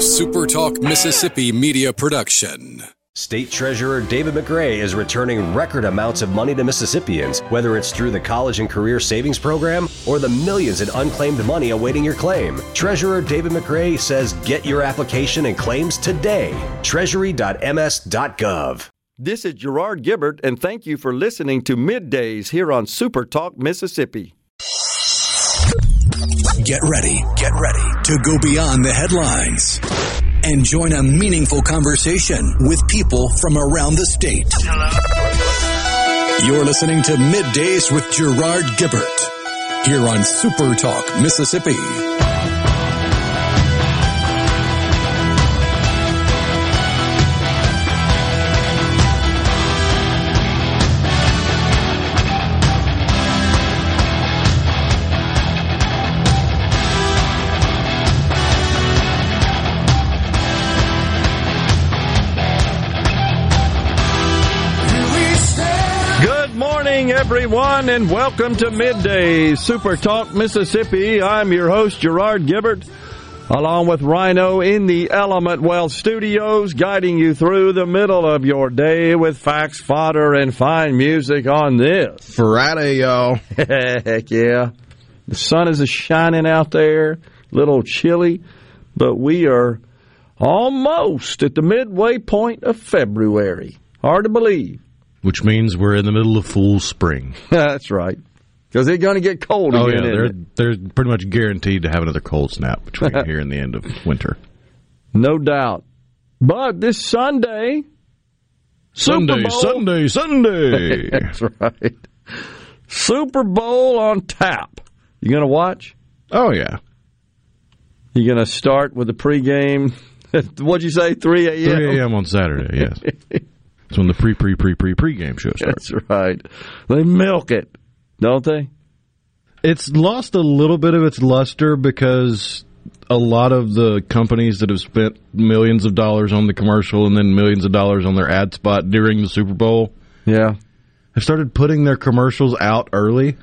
SuperTalk Mississippi media production. State Treasurer David McRae is returning record amounts of money to Mississippians, whether it's through the College and Career Savings Program or the millions in unclaimed money awaiting your claim. Treasurer David McRae says get your application and claims today. Treasury.ms.gov. This is Gerard Gibert, and thank you for listening to Middays here on Super Talk Mississippi. Get ready, get ready to go beyond the headlines and join a meaningful conversation with people from around the state. You're listening to Middays with Gerard Gibert here on Super Talk Mississippi. Everyone, and welcome to Midday Super Talk Mississippi. I'm your host, Gerard Gibert, along with Rhino in the Element Wealth Studios, guiding you through the middle of your day with facts, fodder, and fine music on this. Friday, y'all. Heck yeah. The sun is shining out there, a little chilly, but we are almost at the midway point of February. Hard to believe. Which means we're in the middle of full spring. That's right. Because it's going to get cold Oh, again. yeah. They're, it? they're pretty much guaranteed to have another cold snap between here and the end of winter. No doubt. But this Sunday, Super Sunday, Bowl- Sunday, Sunday. That's right. Super Bowl on tap. You going to watch? oh, yeah. You going to start with the pregame? What'd you say? 3 a.m.? 3 a.m. on Saturday, yes. It's when the pre, pre, pre, pre, pre game show starts. That's right. They milk it, don't they? It's lost a little bit of its luster because a lot of the companies that have spent millions of dollars on the commercial and then millions of dollars on their ad spot during the Super Bowl Yeah. have started putting their commercials out early.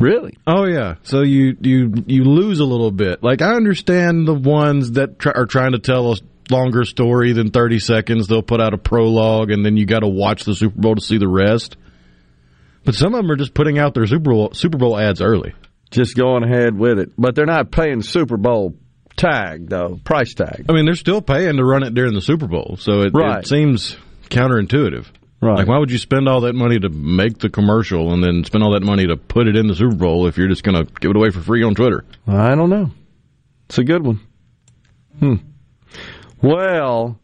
Really? Oh yeah. So you you you lose a little bit. Like I understand the ones that try, are trying to tell a longer story than 30 seconds. They'll put out a prologue and then you got to watch the Super Bowl to see the rest. But some of them are just putting out their Super Bowl Super Bowl ads early. Just going ahead with it. But they're not paying Super Bowl tag, though, price tag. I mean, they're still paying to run it during the Super Bowl, so it, Right. it seems counterintuitive. Right. Like, why would you spend all that money to make the commercial and then spend all that money to put it in the Super Bowl if you're just going to give it away for free on Twitter? I don't know. It's a good one. Hmm. Well,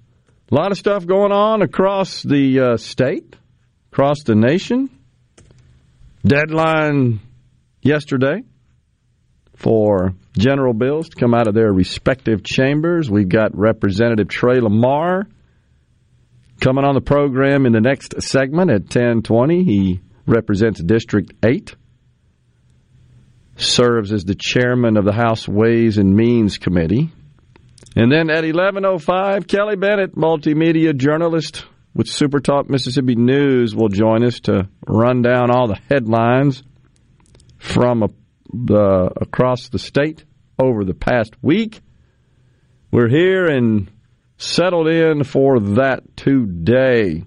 a lot of stuff going on across the uh, state, across the nation. Deadline yesterday for general bills to come out of their respective chambers. We've got Representative Trey Lamar coming on the program in the next segment at 1020. He represents District 8 serves as the chairman of the House Ways and Means Committee. And then at 11:05, Kelly Bennett, multimedia journalist with Super Talk Mississippi News, will join us to run down all the headlines from a, the across the state over the past week. We're here and settled in for that today.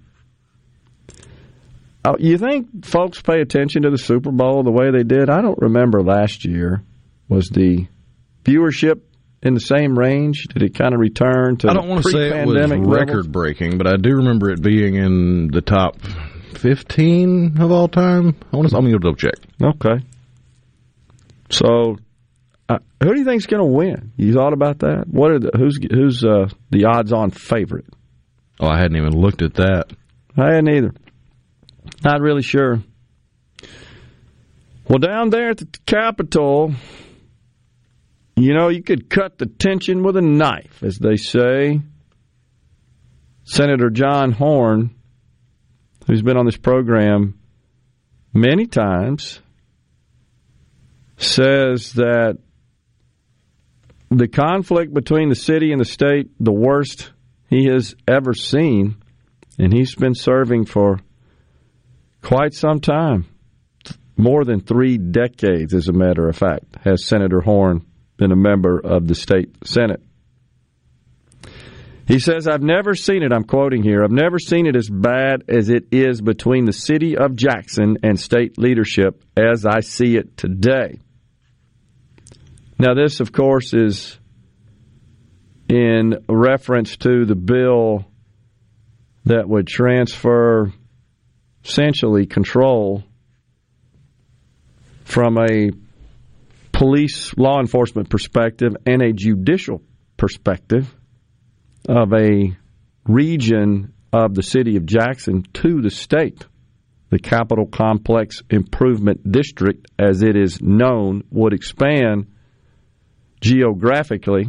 Uh, you think folks pay attention to the Super Bowl the way they did? I don't remember last year. Was the viewership in the same range? Did it kind of return to I don't want to say it was record breaking, but I do remember it being in the top 15 of all time. I want to, I'm going to double check. Okay. So, uh, who do you think's going to win? You thought about that? What are the who's who's uh, the odds-on favorite? Oh, I hadn't even looked at that. I hadn't either. Not really sure. Well, down there at the Capitol, you know, you could cut the tension with a knife, as they say. Senator John Horn, who's been on this program many times, says that the conflict between the city and the state, the worst he has ever seen, and he's been serving for quite some time more than three decades, as a matter of fact, has Senator Horn been a member of the state Senate. He says, I've never seen it, I'm quoting here, I've never seen it as bad as it is between the city of Jackson and state leadership as I see it today. Now, this, of course, is in reference to the bill that would transfer essentially control from a police law enforcement perspective and a judicial perspective of a region of the city of Jackson to the state. The Capital Complex Improvement District, as it is known, would expand geographically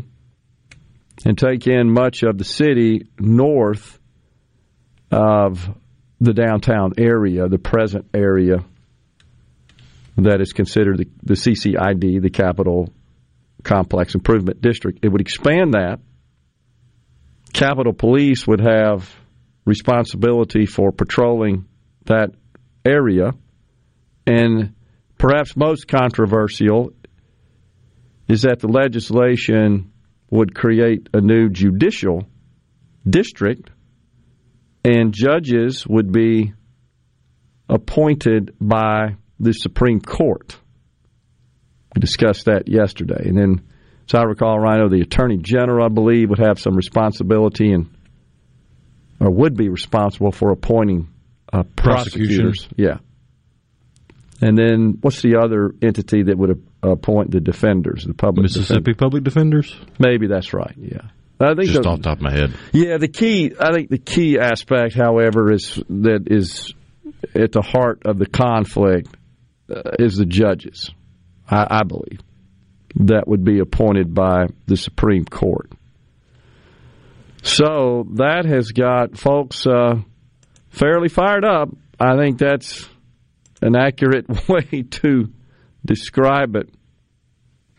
and take in much of the city north of the downtown area, the present area that is considered the, the CCID, the Capital Complex Improvement District. It would expand that Capitol Police would have responsibility for patrolling that area. And perhaps most controversial is that the legislation would create a new judicial district and judges would be appointed by the Supreme Court. We discussed that yesterday. And then as I recall, Rhino, the Attorney General, I believe, would have some responsibility and or would be responsible for appointing uh, prosecutors. Yeah. And then what's the other entity that would appoint the defenders, the public Mississippi defenders? Public Defenders? Maybe that's right. Yeah. I think Just the, off the top of my head. Yeah, the key. I think the key aspect, however, is that is at the heart of the conflict is the judges. I, I believe that would be appointed by the Supreme Court. So that has got folks uh, fairly fired up. I think that's an accurate way to describe it.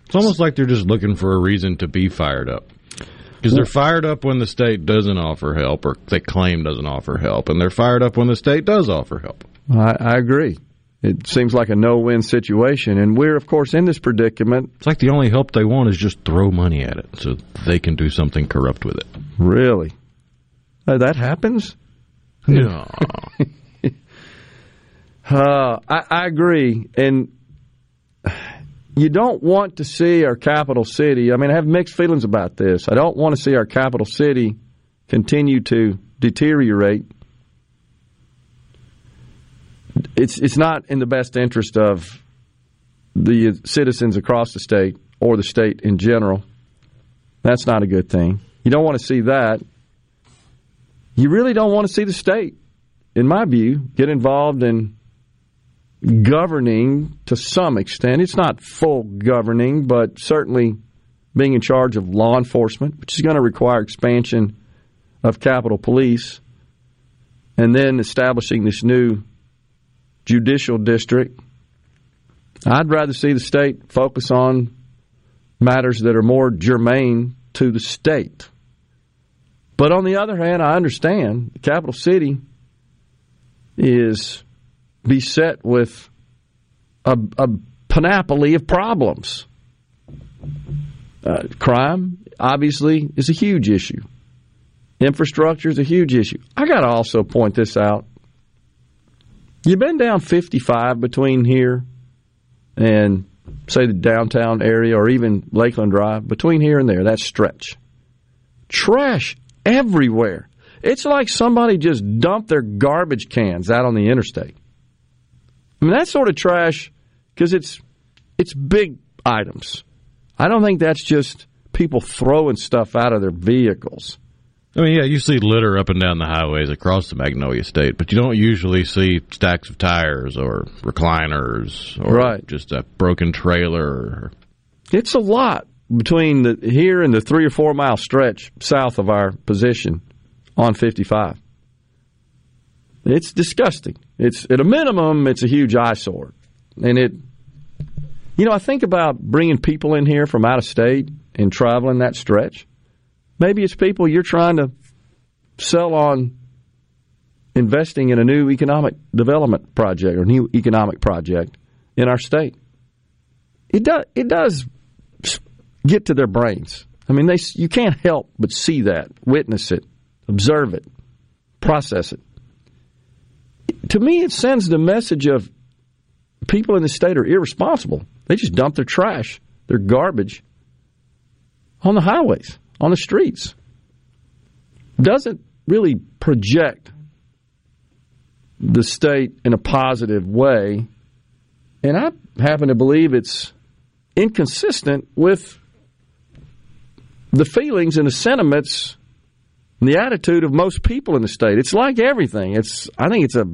It's almost like they're just looking for a reason to be fired up. Because they're fired up when the state doesn't offer help or they claim doesn't offer help, and they're fired up when the state does offer help. I, I agree. It seems like a no-win situation, and we're of course in this predicament. It's like the only help they want is just throw money at it so they can do something corrupt with it. Really, uh, that happens. No. Uh, I, I agree, and you don't want to see our capital city. I mean, I have mixed feelings about this. I don't want to see our capital city continue to deteriorate. It's it's not in the best interest of the citizens across the state or the state in general. That's not a good thing. You don't want to see that. You really don't want to see the state, in my view, get involved in governing to some extent. It's not full governing, but certainly being in charge of law enforcement, which is going to require expansion of Capitol Police, and then establishing this new judicial district. I'd rather see the state focus on matters that are more germane to the state. But on the other hand, I understand the capital city is beset with a, a panoply of problems. Uh, crime, obviously, is a huge issue. Infrastructure is a huge issue. I got to also point this out. You've been down 55 between here and, say, the downtown area or even Lakeland Drive, between here and there, that stretch. Trash everywhere. It's like somebody just dumped their garbage cans out on the interstate. I mean, that sort of trash, because it's it's big items. I don't think that's just people throwing stuff out of their vehicles. I mean, yeah, you see litter up and down the highways across the Magnolia State, but you don't usually see stacks of tires or recliners or Right. just a broken trailer. It's a lot between the here and the three or four mile stretch south of our position on 55. It's disgusting. It's at a minimum, it's a huge eyesore, and it. You know, I think about bringing people in here from out of state and traveling that stretch. Maybe it's people you're trying to sell on investing in a new economic development project or new economic project in our state. It does. It does get to their brains. I mean, they you can't help but see that, witness it, observe it, process it. To me, it sends the message of people in the state are irresponsible. They just dump their trash, their garbage on the highways, on the streets. Doesn't really project the state in a positive way. And I happen to believe it's inconsistent with the feelings and the sentiments and the attitude of most people in the state. It's like everything. It's I think it's a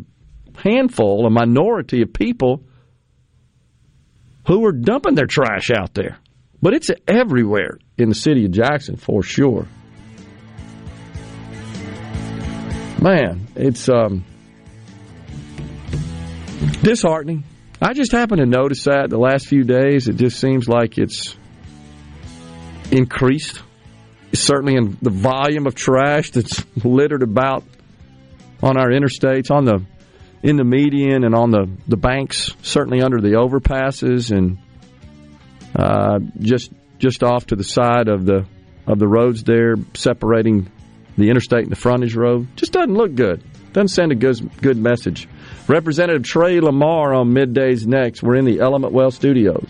handful, a minority of people who are dumping their trash out there. But it's everywhere in the city of Jackson for sure. Man, it's um, disheartening. I just happen to notice that the last few days. It just seems like it's increased. Certainly in the volume of trash that's littered about on our interstates, on the in the median and on the, the banks, certainly under the overpasses and uh, just just off to the side of the of the roads there, separating the interstate and the frontage road. Just doesn't look good. Doesn't send a good good message. Representative Trey Lamar on middays next. We're in the Element Wealth studios.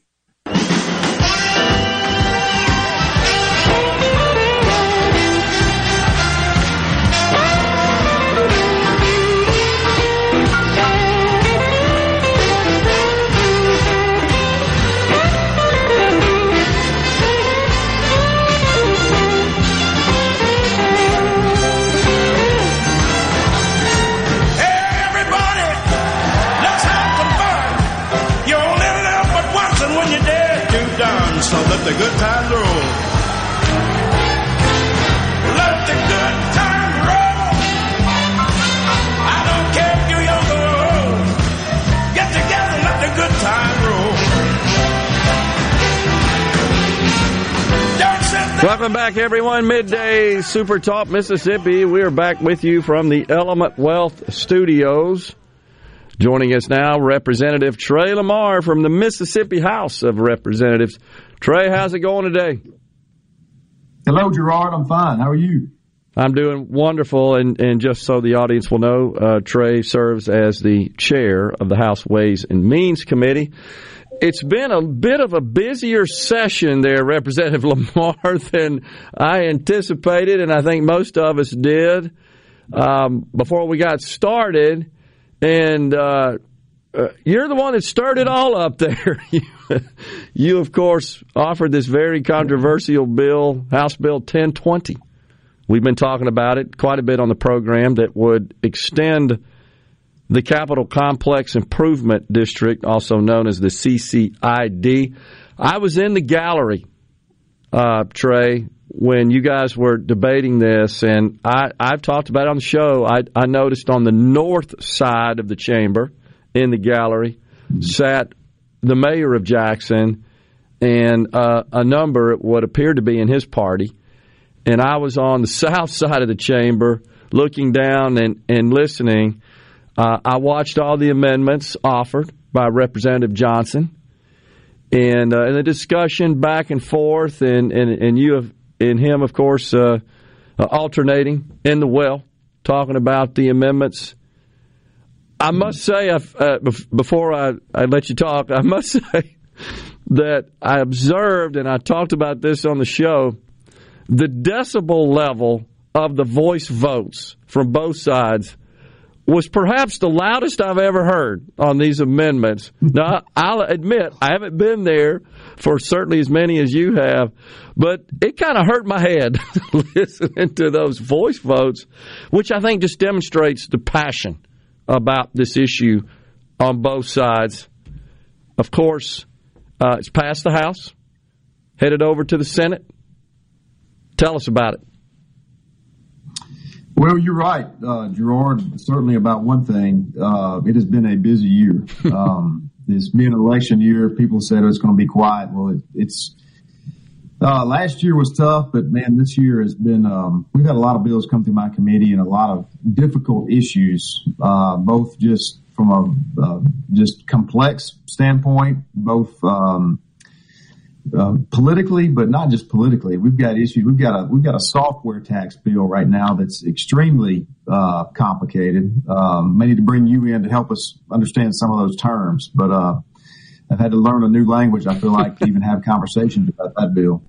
Let the good times roll. Let the good times roll. I don't care if you're young or old. Get together, let the good times roll. Welcome back, everyone. Midday Super Talk Mississippi. We are back with you from the Element Wealth Studios. Joining us now, Representative Trey Lamar from the Mississippi House of Representatives. Trey, how's it going today? Hello, Gerard. I'm fine. How are you? I'm doing wonderful, and, and just so the audience will know, uh, Trey serves as the chair of the House Ways and Means Committee. It's been a bit of a busier session there, Representative Lamar, than I anticipated, and I think most of us did um, before we got started. And uh, uh, you're the one that started all up there. you, of course, offered this very controversial bill, House Bill 1020. We've been talking about it quite a bit on the program that would extend the Capital Complex Improvement District, also known as the CCID. I was in the gallery, uh, Trey, when you guys were debating this, and I, I've talked about it on the show. I, I noticed on the north side of the chamber in the gallery sat the mayor of Jackson and uh, a number, what appeared to be in his party. And I was on the south side of the chamber looking down and, and listening. Uh, I watched all the amendments offered by Representative Johnson and, uh, and the discussion back and forth, and, and, and you have, and him, of course, uh, uh, alternating in the well, talking about the amendments. I must say, uh, before I, I let you talk, I must say that I observed, and I talked about this on the show, the decibel level of the voice votes from both sides was perhaps the loudest I've ever heard on these amendments. Now, I'll admit I haven't been there for certainly as many as you have, but it kind of hurt my head listening to those voice votes, which I think just demonstrates the passion about this issue on both sides. Of course, uh, it's passed the House, headed over to the Senate. Tell us about it. Well, you're right, uh, Gerard. Certainly about one thing. Uh, it has been a busy year. Um, it's been an election year. People said it's going to be quiet. Well, it, it's uh, last year was tough, but man, this year has been. Um, we've had a lot of bills come through my committee and a lot of difficult issues, uh, both just from a uh, just complex standpoint, both um, uh, politically, but not just politically. We've got issues. We've got a we've got a software tax bill right now that's extremely uh, complicated. Um, may need to bring you in to help us understand some of those terms, but uh, I've had to learn a new language. I feel like to even have conversations about that bill.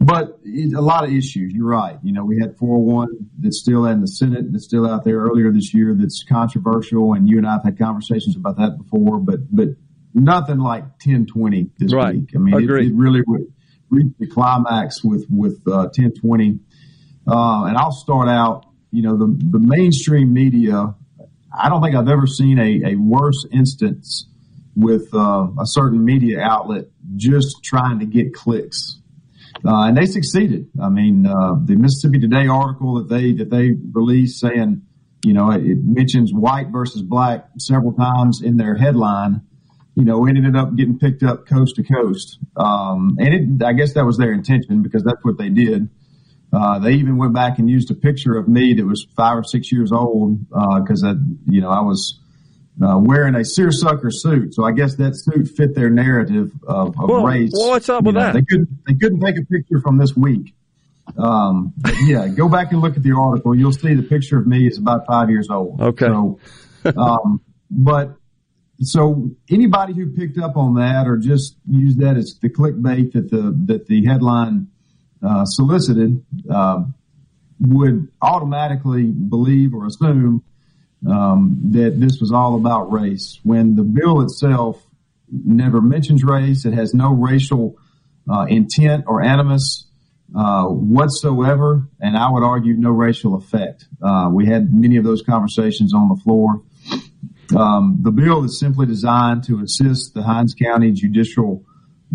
But a lot of issues. You're right. You know, we had 401 that's still in the Senate, that's still out there earlier this year. That's controversial, and you and I have had conversations about that before. But but nothing like 1020 this Right. week. I mean, it, it really reached reach the climax with with uh, 1020. Uh, and I'll start out. You know, the the mainstream media. I don't think I've ever seen a, a worse instance with uh, a certain media outlet just trying to get clicks. Uh, and they succeeded. I mean, uh, the Mississippi Today article that they that they released saying, you know, it, it mentions white versus black several times in their headline. You know, ended up getting picked up coast to coast, um, and it, I guess that was their intention because that's what they did. Uh, they even went back and used a picture of me that was five or six years old because uh, you know I was uh, wearing a seersucker suit. So I guess that suit fit their narrative of, of Well, race. well, what's up You with know, that? They couldn't they couldn't take a picture from this week. Um, yeah, go back and look at the article. You'll see the picture of me is about five years old. Okay. So, um, but so anybody who picked up on that or just used that as the clickbait that the that the headline uh, solicited uh, would automatically believe or assume um, that this was all about race when the bill itself never mentions race. It has no racial uh, intent or animus uh, whatsoever, and I would argue no racial effect. Uh, we had many of those conversations on the floor. Um, the bill is simply designed to assist the Hinds County judicial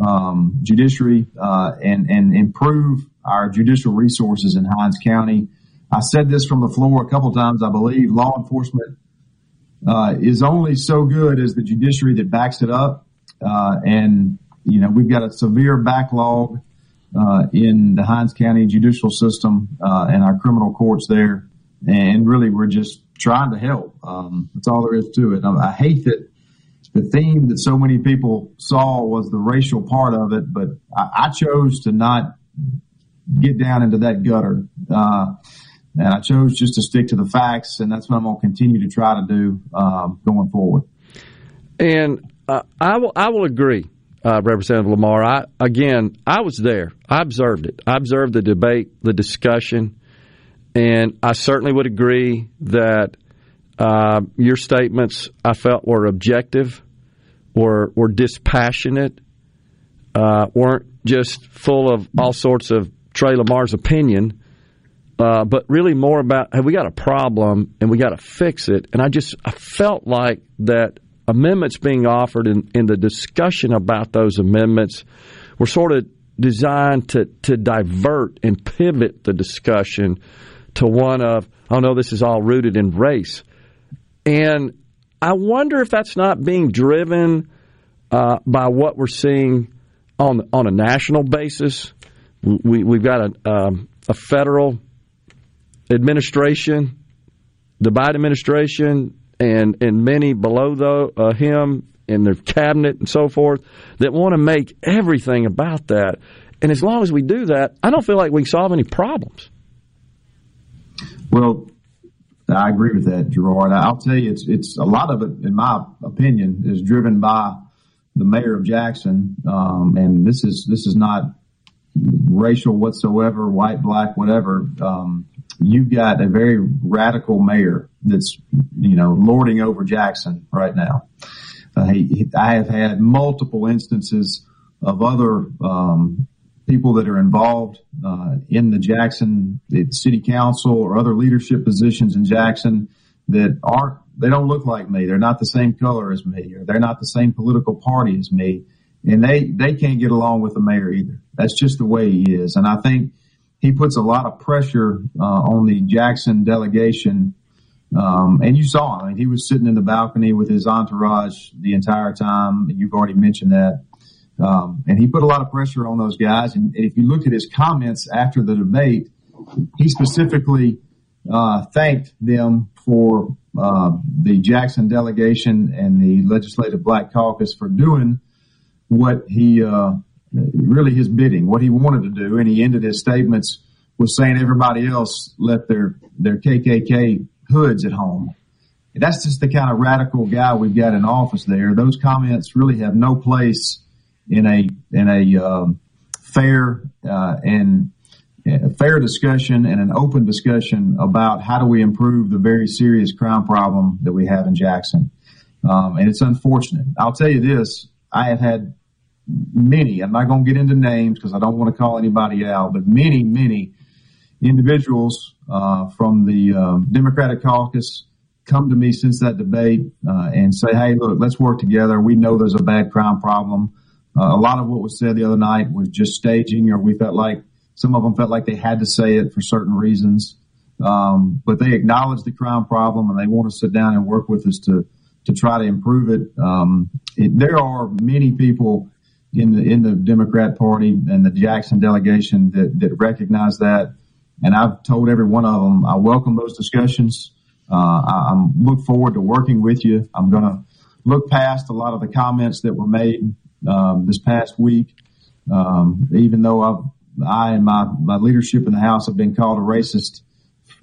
um, judiciary uh, and and improve our judicial resources in Hinds County. I said this from the floor a couple times. I believe law enforcement uh, is only so good as the judiciary that backs it up, uh, and you know we've got a severe backlog uh, in the Hinds County judicial system uh, and our criminal courts there, and really we're just trying to help. Um, that's all there is to it. I, I hate that the theme that so many people saw was the racial part of it, but I, I chose to not get down into that gutter. Uh, and I chose just to stick to the facts, and that's what I'm going to continue to try to do um, going forward. And uh, I will I will agree, uh, Representative Lamar. I again I was there. I observed it. I observed the debate, the discussion, and I certainly would agree that uh, your statements I felt were objective, were were dispassionate, uh, weren't just full of all sorts of Trey Lamar's opinion. Uh, but really more about hey, we got a problem and we got to fix it. And I just I felt like that amendments being offered in, in the discussion about those amendments were sort of designed to to divert and pivot the discussion to one of oh no this is all rooted in race, and I wonder if that's not being driven uh, by what we're seeing on on a national basis. We we've got a um, a federal administration, the Biden administration, and and many below the, uh, him in their cabinet and so forth that want to make everything about that. And as long as we do that, I don't feel like we solve any problems. Well, I agree with that, Gerard. I'll tell you, it's it's a lot of it, in my opinion, is driven by the mayor of Jackson, um, and this is this is not racial whatsoever, white, black, whatever. Um, you've got a very radical mayor that's you know lording over Jackson right now. Uh, he, he- I have had multiple instances of other um, people that are involved uh, in the Jackson City Council or other leadership positions in Jackson that aren't. They don't look like me. They're not the same color as me, or they're not the same political party as me. and they they can't get along with the mayor either. That's just the way he is, and I think he puts a lot of pressure uh, on the Jackson delegation. Um, and you saw him; I mean, he was sitting in the balcony with his entourage the entire time. You've already mentioned that. Um, and he put a lot of pressure on those guys. And, and, if you looked at his comments after the debate, he specifically uh, thanked them for uh, the Jackson delegation and the Legislative Black Caucus for doing what he uh, really his bidding, what he wanted to do, and he ended his statements with saying everybody else left their their KKK hoods at home. That's just the kind of radical guy we've got in office there. Those comments really have no place in a in a um, fair uh, and a fair discussion and an open discussion about how do we improve the very serious crime problem that we have in Jackson. Um, and it's unfortunate. I'll tell you this: I have had many. I'm not going to get into names because I don't want to call anybody out, but many, many individuals uh, from the um, Democratic caucus come to me since that debate uh, and say, "Hey, look, let's work together. We know there's a bad crime problem." Uh, a lot of what was said the other night was just staging, or we felt like some of them felt like they had to say it for certain reasons. Um, but they acknowledge the crime problem and they want to sit down and work with us to to try to improve it. Um, it there are many people in the in the Democrat Party and the Jackson delegation that that recognize that, and I've told every one of them I welcome those discussions. Uh, I, I look forward to working with you. I'm going to look past a lot of the comments that were made um, this past week. Um, even though I've, I and my, my leadership in the House have been called a racist,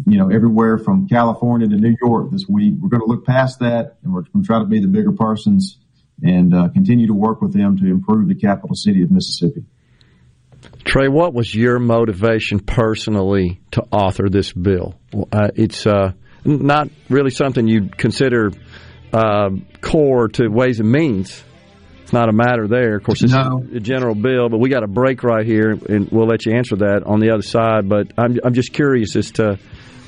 you know, everywhere from California to New York this week, we're going to look past that and we're going to try to be the bigger persons and uh, continue to work with them to improve the capital city of Mississippi. Trey, what was your motivation personally to author this bill? Uh, it's uh, not really something you'd consider uh, core to Ways and Means not a matter there. Of course, it's no. a general bill, but we got a break right here, and we'll let you answer that on the other side. But I'm, I'm just curious as to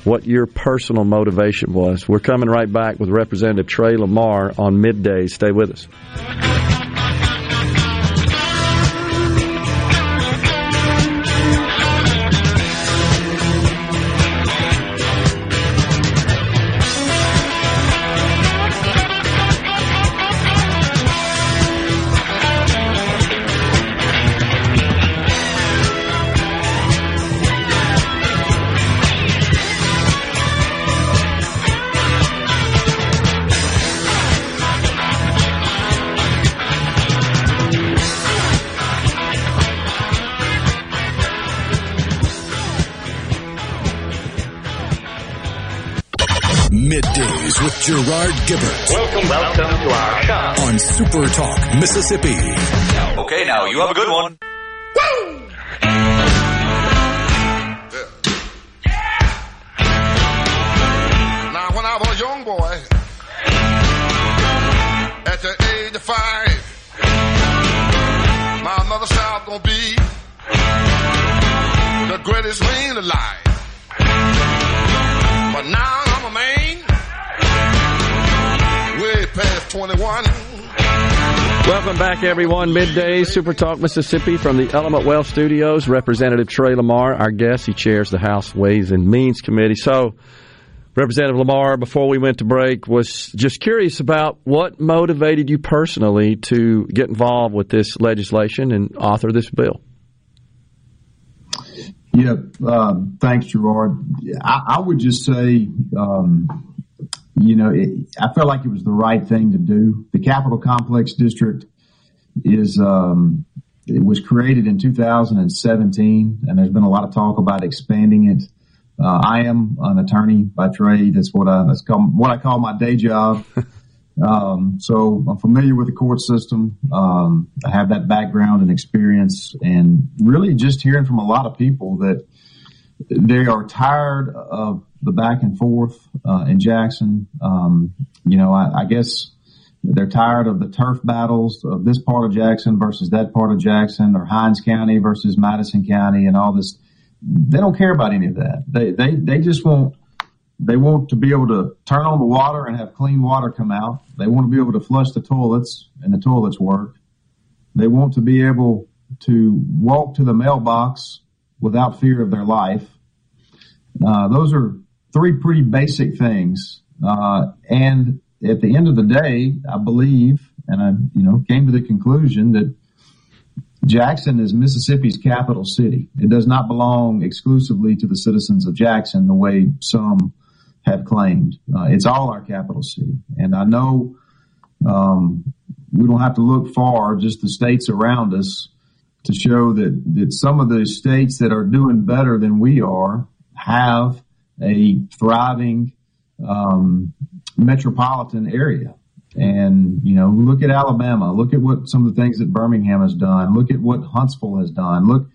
what your personal motivation was. We're coming right back with Representative Trey Lamar on midday. Stay with us. Gerard Gibert. Welcome, welcome to our show on Super Talk, Mississippi. Okay, now you have a good one. Woo! Now, when I was a young boy, at the age of five, my mother said I was gonna be the greatest man alive. 21. Welcome back, everyone. Midday Super Talk Mississippi from the Element Wealth Studios. Representative Trey Lamar, our guest, he chairs the House Ways and Means Committee. So, Representative Lamar, before we went to break, was just curious about what motivated you personally to get involved with this legislation and author this bill. Yeah, um, thanks, Gerard. I, I, would just say um, you know, it, I felt like it was the right thing to do. The Capital Complex District is um, it was created in 2017, and there's been a lot of talk about expanding it. Uh, I am an attorney by trade. That's what I that's called, what I call my day job. um, so I'm familiar with the court system. Um, I have that background and experience, and really just hearing from a lot of people that they are tired of the back and forth uh, in Jackson. Um, you know, I, I, guess they're tired of the turf battles of this part of Jackson versus that part of Jackson, or Hinds County versus Madison County, and all this. They don't care about any of that. They they they just want they want to be able to turn on the water and have clean water come out. They want to be able to flush the toilets and the toilets work. They want to be able to walk to the mailbox without fear of their life. Uh, those are three pretty basic things. Uh, and at the end of the day, I believe, and I, you know, came to the conclusion that Jackson is Mississippi's capital city. It does not belong exclusively to the citizens of Jackson the way some have claimed. Uh, it's all our capital city. And I know um, we don't have to look far, just the states around us, to show that, that some of the states that are doing better than we are have a thriving um, metropolitan area. And, you know, look at Alabama. Look at what some of the things that Birmingham has done. Look at what Huntsville has done. Look,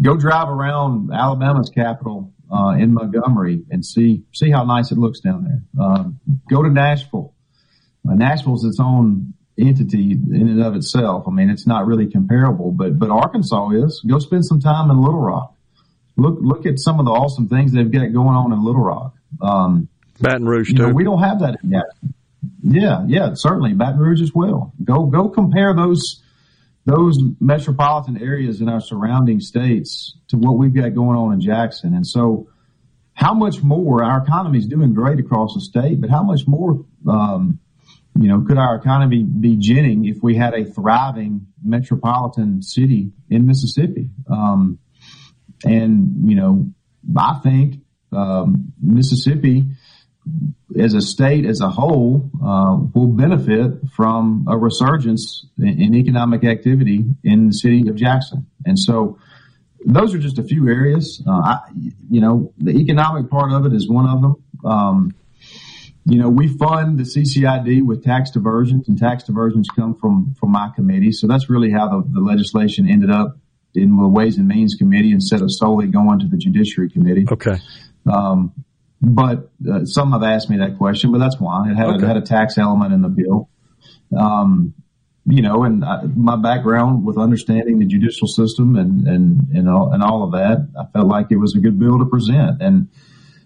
go drive around Alabama's capital uh, in Montgomery and see see how nice it looks down there. Uh, go to Nashville. Uh, Nashville's its own entity in and of itself. I mean, it's not really comparable, but but Arkansas is. Go spend some time in Little Rock. Look look at some of the awesome things they've got going on in Little Rock. Um, Baton Rouge, you know, too. we don't have that Yet. Yeah, yeah, certainly Baton Rouge as well. Go go compare those those metropolitan areas in our surrounding states to what we've got going on in Jackson. And so, how much more our economy is doing great across the state, but how much more, um, you know, could our economy be ginning if we had a thriving metropolitan city in Mississippi? Um, and you know, I think um, Mississippi as a state as a whole uh, will benefit from a resurgence in, in, economic activity in the city of Jackson. And so those are just a few areas. Uh, I, you know, the economic part of it is one of them. Um, you know, we fund the CCID with tax diversions, and tax diversions come from from my committee. So that's really how the, the legislation ended up in the Ways and Means Committee instead of solely going to the Judiciary Committee. Okay. Um, but uh, some have asked me that question, but that's why it had, okay. it had a tax element in the bill. Um, you know, and I, my background with understanding the judicial system and and and all, and all of that, I felt like it was a good bill to present. And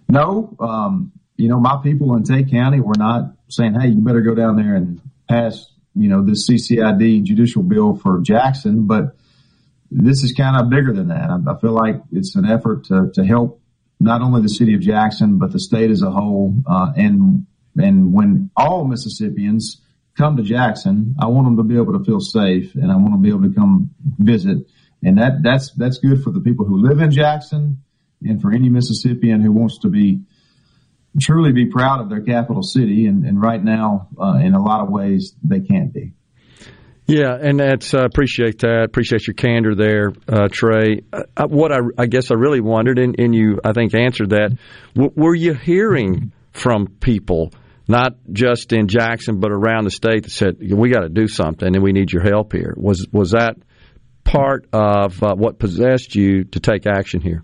no, um, you know, my people in Tate County were not saying, "Hey, you better go down there and pass," you know, this CCID judicial bill for Jackson. But this is kind of bigger than that. I, I feel like it's an effort to to help not only the city of Jackson, but the state as a whole. Uh, and, and when all Mississippians come to Jackson, I want them to be able to feel safe and I want them to be able to come visit. And that, that's, that's good for the people who live in Jackson and for any Mississippian who wants to be, truly be proud of their capital city. And, and right now, uh, in a lot of ways, they can't be. Yeah, and that's uh, appreciate that. Appreciate your candor there, uh, Trey. Uh, what I, I, guess I really wondered, and, and you I think answered that. W- were you hearing from people, not just in Jackson but around the state, that said we got to do something and we need your help here? Was was that part of uh, what possessed you to take action here?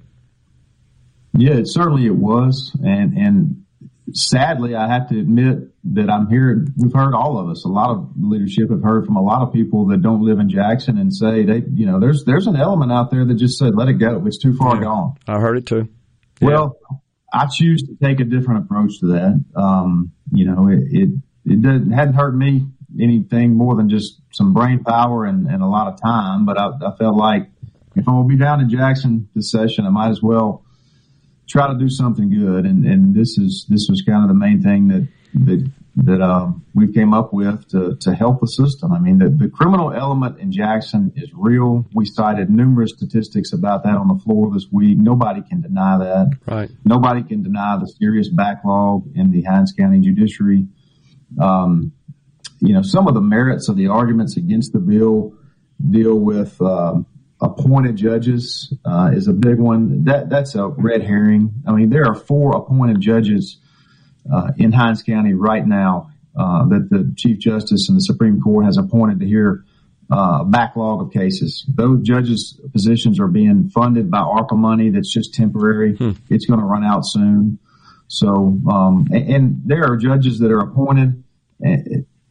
Yeah, it, certainly it was, and and sadly, I have to admit that I'm here. We've heard all of us. A lot of leadership have heard from a lot of people that don't live in Jackson and say they, you know, there's there's an element out there that just said, let it go. It's too far yeah, gone. I heard it too. Yeah. Well, I choose to take a different approach to that. Um, you know, it it, it didn't, hadn't hurt me anything more than just some brain power and, and a lot of time. But I, I felt like if I'm gonna be down in Jackson this session, I might as well try to do something good. And, and this is, this was kind of the main thing that, that, that, um, we came up with to, to help the system. I mean, the, the criminal element in Jackson is real. We cited numerous statistics about that on the floor this week. Nobody can deny that. Right. Nobody can deny the serious backlog in the Hinds County judiciary. Um, you know, some of the merits of the arguments against the bill deal with, um, appointed judges uh, is a big one. That that's a red herring. I mean, there are four appointed judges uh, in Hinds County right now uh, that the Chief Justice and the Supreme Court has appointed to hear uh, a backlog of cases. Those judges' positions are being funded by ARPA money. That's just temporary. Hmm. It's going to run out soon. So, um, and, and, there are judges that are appointed. Eh,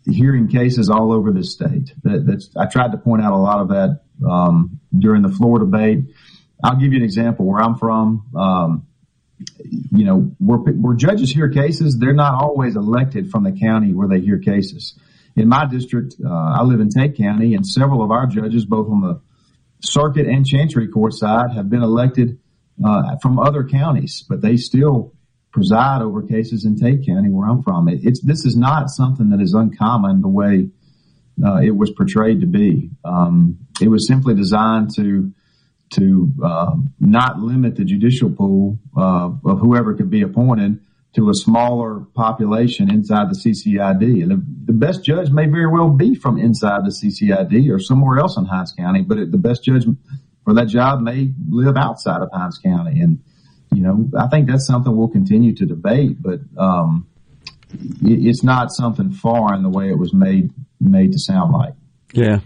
hearing cases all over the state. That, that's I tried to point out a lot of that um, during the floor debate. I'll give you an example where I'm from. Um, you know, where, where judges hear cases, they're not always elected from the county where they hear cases. in my district, uh, I live in Tate County, and several of our judges, both on the circuit and chancery court side, have been elected uh, from other counties, but they still preside over cases in Tate County, where I'm from. It, it's this is not something that is uncommon the way uh, it was portrayed to be. Um, it was simply designed to to uh, not limit the judicial pool uh, of whoever could be appointed to a smaller population inside the CCID. And the, the, best judge may very well be from inside the CCID or somewhere else in Hinds County, but it, the best judge for that job may live outside of Hinds County. And, you know, I think that's something we'll continue to debate, but, um, it, it's not something foreign the way it was made, made to sound like. Yeah.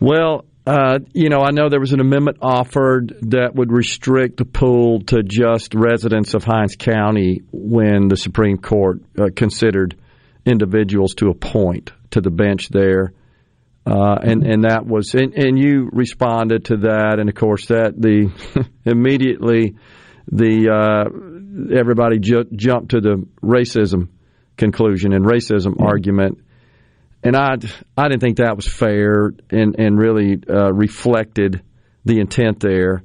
Well, uh, you know, I know there was an amendment offered that would restrict the pool to just residents of Hinds County when the Supreme Court uh, considered individuals to appoint to the bench there. Uh, and and that was and, and you responded to that, and of course that the immediately the uh, everybody ju- jumped to the racism conclusion and racism yeah. argument and I I didn't think that was fair and and really uh, reflected the intent there.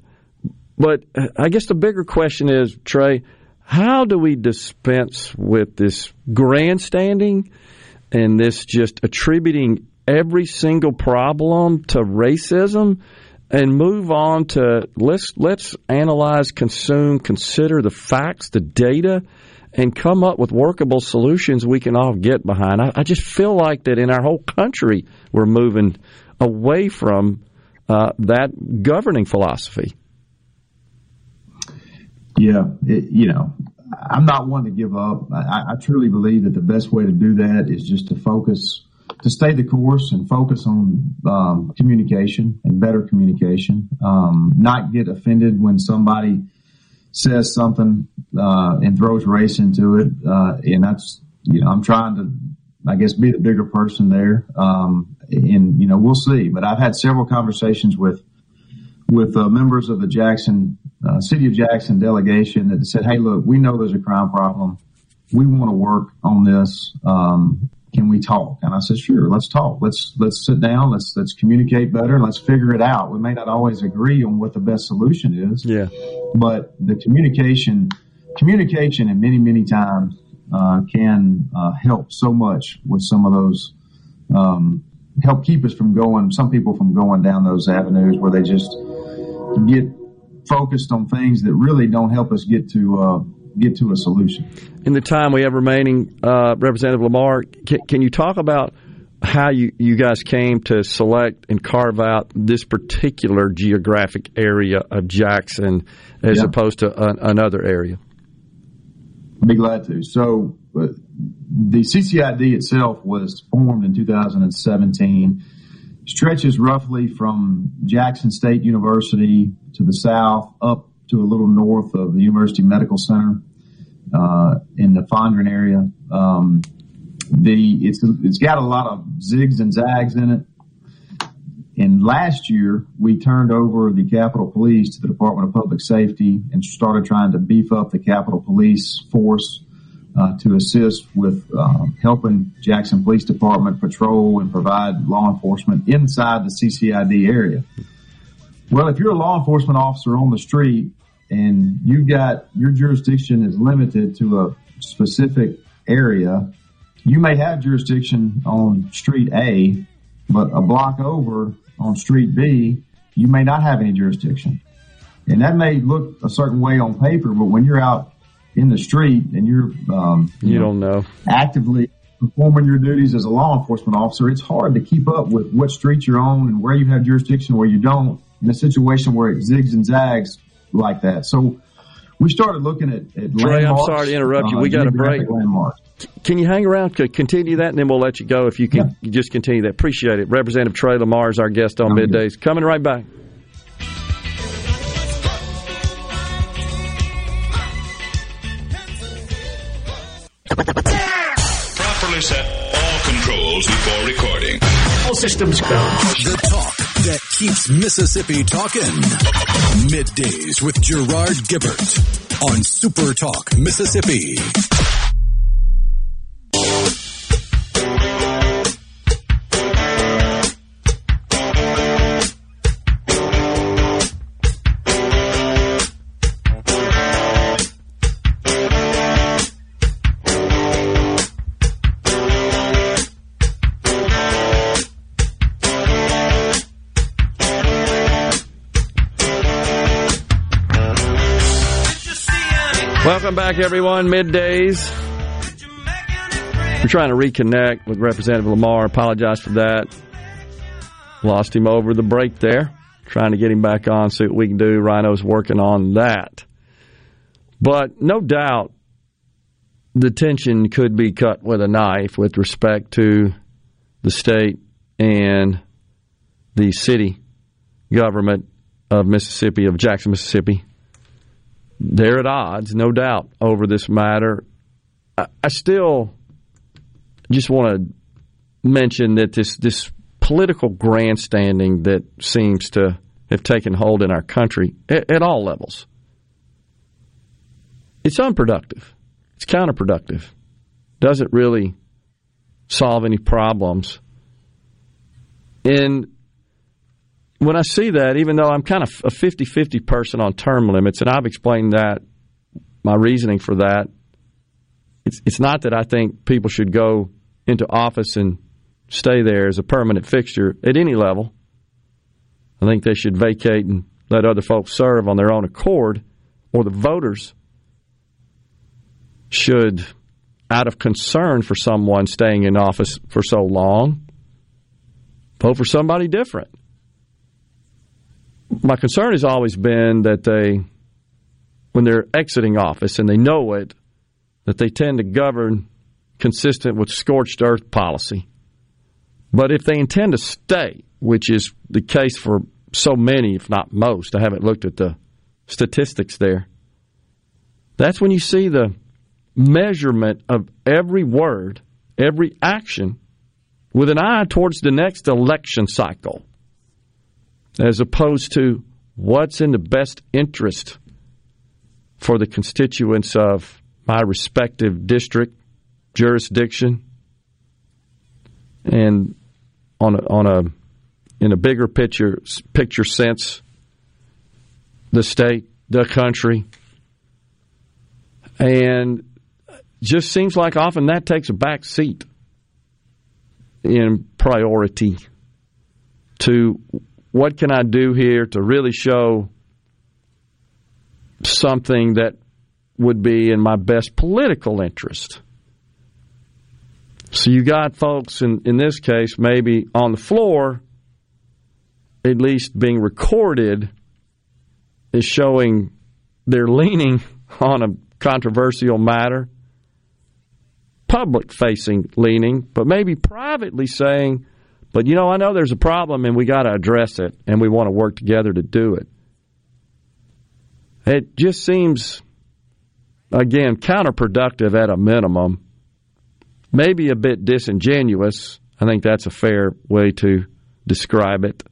But I guess the bigger question is, Trey, how do we dispense with this grandstanding and this just attributing every single problem to racism and move on to let's let's analyze, consume, consider the facts, the data, and come up with workable solutions we can all get behind. I, I just feel like that in our whole country we're moving away from uh, that governing philosophy. Yeah, it, you know, I'm not one to give up. I, I, truly believe that the best way to do that is just to focus, to stay the course and focus on um, communication and better communication. Um, not get offended when somebody says something uh, and throws race into it, uh, and that's you know I'm trying to I guess be the bigger person there, um, and you know we'll see. But I've had several conversations with with uh, members of the Jackson uh, City of Jackson delegation that said, "Hey, look, we know there's a crime problem. We want to work on this. Um, can we talk?" And I said, "Sure, let's talk. Let's let's sit down. Let's let's communicate better. Let's figure it out. We may not always agree on what the best solution is. Yeah, but the communication, communication, and many many times uh, can uh, help so much with some of those." Um, help keep us from going. Some people from going down those avenues where they just get focused on things that really don't help us get to uh, get to a solution. In the time we have remaining, uh, Representative Lamar, can, can, you talk about how you, you guys came to select and carve out this particular geographic area of Jackson as yeah. opposed to an, another area? I'd be glad to. So, uh, the CCID itself was formed in 2017 stretches roughly from Jackson State University to the south up to a little north of the University Medical Center in the Fondren area. Um, the it's it's got a lot of zigs and zags in it. And last year, we turned over the Capitol Police to the Department of Public Safety and started trying to beef up the Capitol Police force uh, to assist with uh, helping Jackson Police Department patrol and provide law enforcement inside the CCID area. Well, if you're a law enforcement officer on the street and you've got your jurisdiction is limited to a specific area, you may have jurisdiction on street A, but a block over on street B, you may not have any jurisdiction. And that may look a certain way on paper, but when you're out in the street and you're um, you, you know, don't know actively performing your duties as a law enforcement officer, it's hard to keep up with what street you're on and where you have jurisdiction, where you don't, in a situation where it zigs and zags like that. So we started looking at, at Trey, I'm sorry to interrupt you. Uh, we got a break. Landmarks. Can you hang around to continue that, and then we'll let you go if you can yeah. just continue that. Appreciate it. Representative Trey Lamar is our guest on I'm Middays. Good. Coming right back. Properly set all controls before recording. All systems go. The talk that keeps Mississippi talking. Middays with Gerard Gibert on Super Talk Mississippi. Back, everyone. Middays. We're trying to reconnect with Representative Lamar. Apologize for that. Lost him over the break there. Trying to get him back on, see what we can do. Rhino's working on that. But no doubt the tension could be cut with a knife with respect to the state and the city government of Mississippi, of Jackson, Mississippi. They're at odds, no doubt, over this matter. I, I still just want to mention that this this political grandstanding that seems to have taken hold in our country at, at all levels. It's unproductive. It's counterproductive. Doesn't really solve any problems. And when I see that, even though I'm kind of a 50 50 person on term limits, and I've explained that, my reasoning for that, it's, it's not that I think people should go into office and stay there as a permanent fixture at any level. I think they should vacate and let other folks serve on their own accord, or the voters should, out of concern for someone staying in office for so long, vote for somebody different my concern has always been that they, when they're exiting office and they know it, that they tend to govern consistent with scorched earth policy. But if they intend to stay, which is the case for so many, if not most, I haven't looked at the statistics there, that's when you see the measurement of every word, every action, with an eye towards the next election cycle as opposed to what's in the best interest for the constituents of my respective district, jurisdiction, and on a, on a in a bigger picture picture sense, the state, the country, and just seems like often that takes a back seat in priority to what can I do here to really show something that would be in my best political interest? So you got folks in, in this case maybe on the floor, at least being recorded, is showing they're leaning on a controversial matter, public facing leaning, but maybe privately saying, but you know, I know there's a problem and we got to address it and we want to work together to do it. It just seems, again, counterproductive at a minimum, maybe a bit disingenuous. I think that's a fair way to describe it.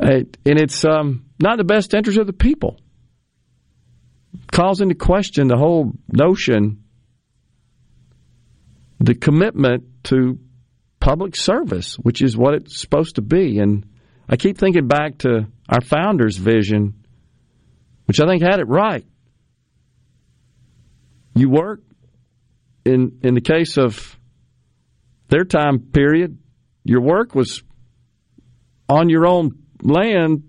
it and it's um, not in the best interest of the people. Calls into question the whole notion, the commitment to public service, which is what it's supposed to be. And I keep thinking back to our founders' vision, which I think had it right. You work in in the case of their time period, your work was on your own land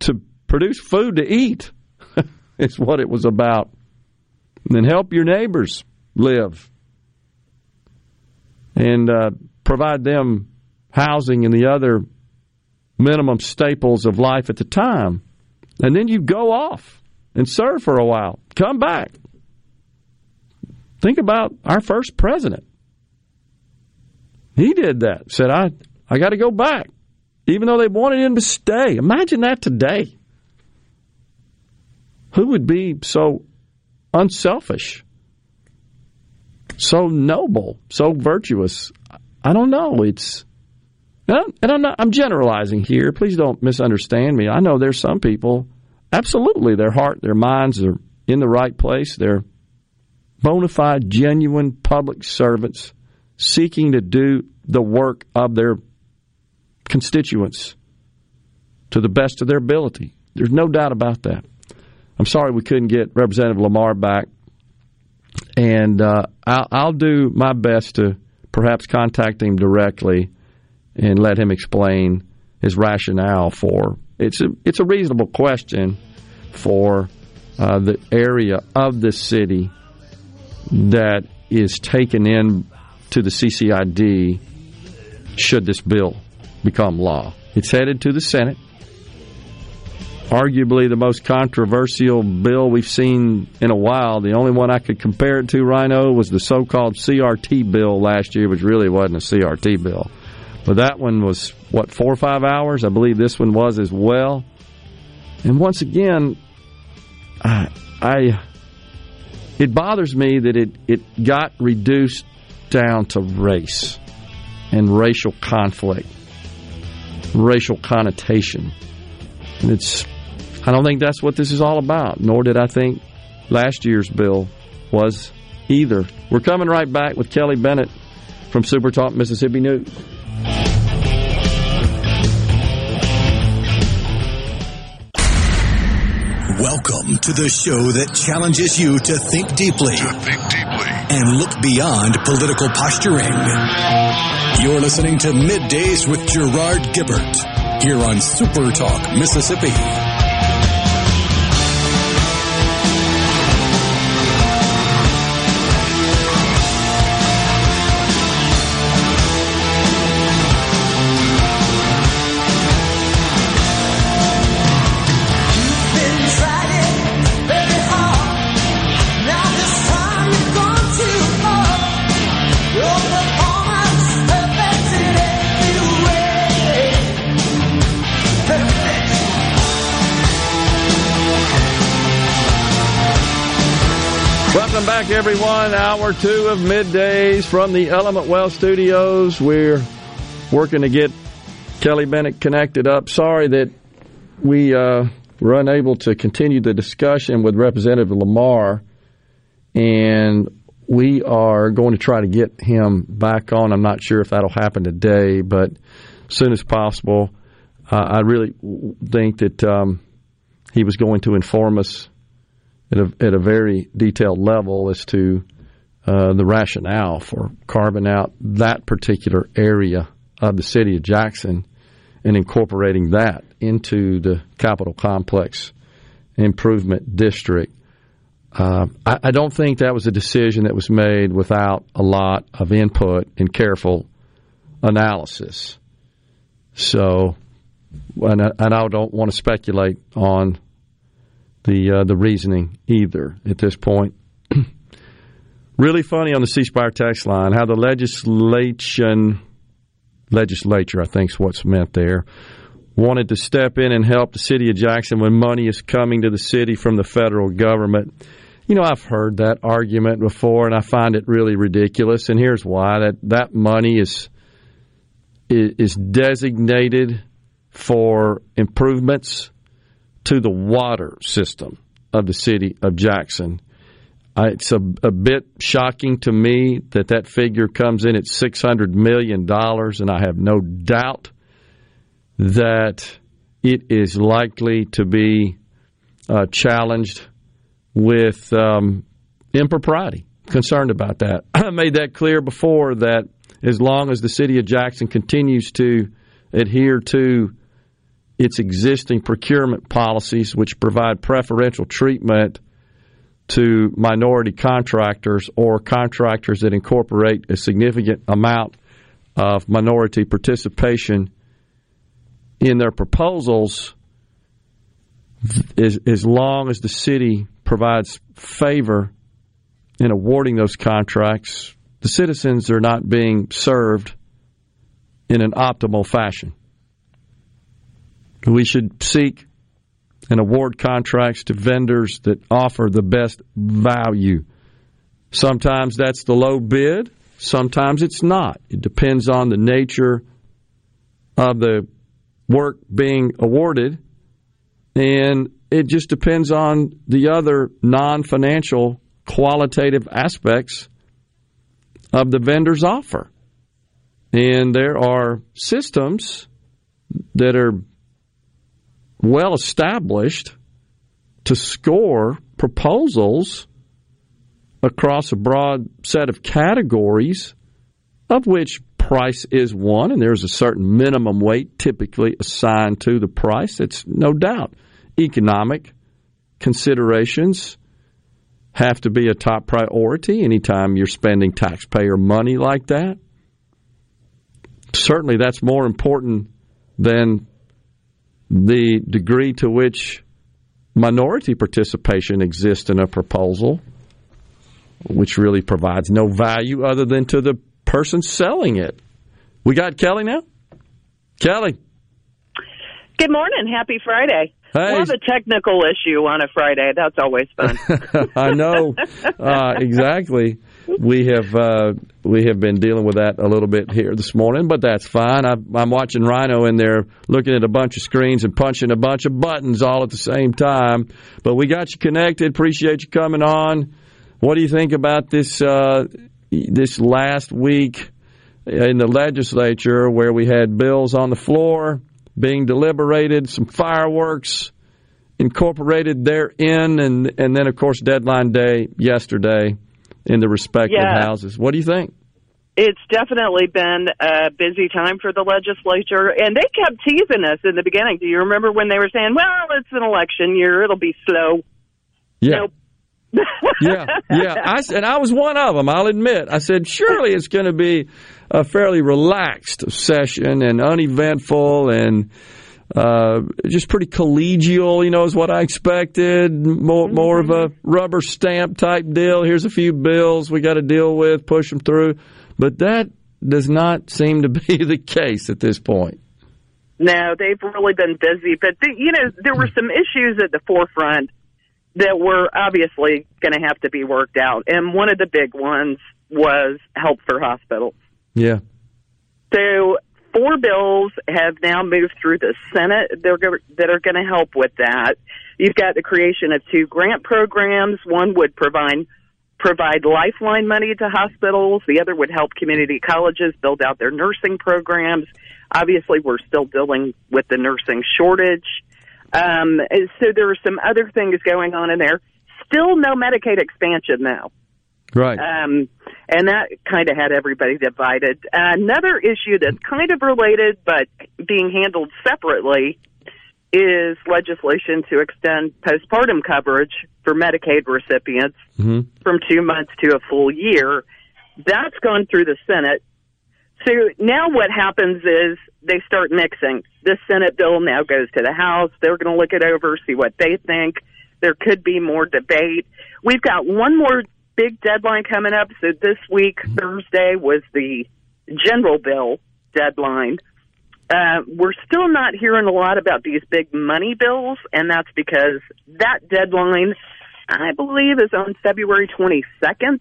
to produce food to eat. it's what it was about. And then help your neighbors live. And uh, provide them housing and the other minimum staples of life at the time. And then you go off and serve for a while. Come back. Think about our first president. He did that. Said, I, I got to go back, even though they wanted him to stay. Imagine that today. Who would be so unselfish, so noble, so virtuous? I don't know. It's and I'm not. I'm generalizing here. Please don't misunderstand me. I know there's some people. Absolutely, their heart, their minds are in the right place. They're bona fide, genuine public servants seeking to do the work of their constituents to the best of their ability. There's no doubt about that. I'm sorry we couldn't get Representative Lamar back, and uh, I'll, I'll do my best to perhaps contact him directly and let him explain his rationale for it's a it's a reasonable question for uh, the area of the city that is taken in to the CCID should this bill become law. It's headed to the Senate. Arguably the most controversial bill we've seen in a while. The only one I could compare it to, Rhino, was the so called CRT bill last year, which really wasn't a CRT bill. But that one was, what, four or five hours? I believe this one was as well. And once again, I, I it bothers me that it, it got reduced down to race and racial conflict, racial connotation. And it's I don't think that's what this is all about, nor did I think last year's bill was either. We're coming right back with Kelly Bennett from Super Talk Mississippi News. Welcome to the show that challenges you to think deeply, To think deeply. and look beyond political posturing. You're listening to Middays with Gerard Gibert here on Super Talk, Mississippi. Everyone. Hour two of middays from the Element Wealth Studios. We're working to get Kelly Bennett connected up. Sorry that we uh, were unable to continue the discussion with Representative Lamar, and we are going to try to get him back on. I'm not sure if that'll happen today, but as soon as possible. Uh, I really think that um, he was going to inform us at a, at a very detailed level as to uh, the rationale for carving out that particular area of the city of Jackson and incorporating that into the Capitol Complex Improvement District. Uh, I, I don't think that was a decision that was made without a lot of input and careful analysis. So, and I, and I don't want to speculate on the uh, the reasoning either at this point. really funny on the C Spire text line how the legislation legislature I think is what's meant there wanted to step in and help the city of Jackson when money is coming to the city from the federal government. You know, I've heard that argument before, and I find it really ridiculous. And here's why: that that money is is designated for improvements to the water system of the city of Jackson. Uh, it's a, a, bit shocking to me that that figure comes in at $600 million, and I have no doubt that it is likely to be uh, challenged with um, impropriety. Concerned about that. I made that clear before that as long as the city of Jackson continues to adhere to its existing procurement policies, which provide preferential treatment to minority contractors or contractors that incorporate a significant amount of minority participation in their proposals, as, as long as the city provides favor in awarding those contracts, the citizens are not being served in an optimal fashion. We should seek and award contracts to vendors that offer the best value. Sometimes that's the low bid, sometimes it's not. It depends on the nature of the work being awarded, and it just depends on the other non financial qualitative aspects of the vendor's offer. And there are systems that are well established to score proposals across a broad set of categories, of which price is one, and there's a certain minimum weight typically assigned to the price. It's no doubt economic considerations have to be a top priority anytime you're spending taxpayer money like that. Certainly, that's more important than the degree to which minority participation exists in a proposal, which really provides no value other than to the person selling it. We got Kelly now? Kelly. Good morning. Happy Friday. Hey. Have a technical issue on a Friday. That's always fun. I know uh, exactly. We have uh, we have been dealing with that a little bit here this morning, but that's fine. I, I'm watching Rhino in there looking at a bunch of screens and punching a bunch of buttons all at the same time. But we got you connected. Appreciate you coming on. What do you think about this uh, this last week in the legislature where we had bills on the floor? being deliberated, some fireworks incorporated therein, and and then of course deadline day yesterday in the respective Yeah. houses. What do you think? It's definitely been a busy time for the legislature, and they kept teasing us in the beginning. Do you remember when they were saying, "Well, it's an election year; it'll be slow." Yeah. Nope. yeah, yeah. I, and I was one of them. I'll admit. I said, surely it's going to be a fairly relaxed session and uneventful and uh, just pretty collegial. You know, is what I expected. More, more of a rubber stamp type deal. Here's a few bills we got to deal with. Push them through. But that does not seem to be the case at this point. No, they've really been busy, but the, you know there were some issues at the forefront that were obviously going to have to be worked out, and one of the big ones was help for hospitals. Yeah. So four bills have now moved through the Senate they're that are going to help with that. You've got the creation of two grant programs. One would provide provide lifeline money to hospitals. The other would help community colleges build out their nursing programs. Obviously, we're still dealing with the nursing shortage. Um, so there are some other things going on in there. Still no Medicaid expansion though. Right. Um, and that kind of had everybody divided. Another issue that's kind of related but being handled separately is legislation to extend postpartum coverage for Medicaid recipients hmm from two months to a full year. That's gone through the Senate. So now what happens is they start mixing. This Senate bill now goes to the House. They're going to look it over, see what they think. There could be more debate. We've got one more big deadline coming up. So this week, Thursday, was the general bill deadline. Uh, we're still not hearing a lot about these big money bills, and that's because that deadline, I believe, is on February 22nd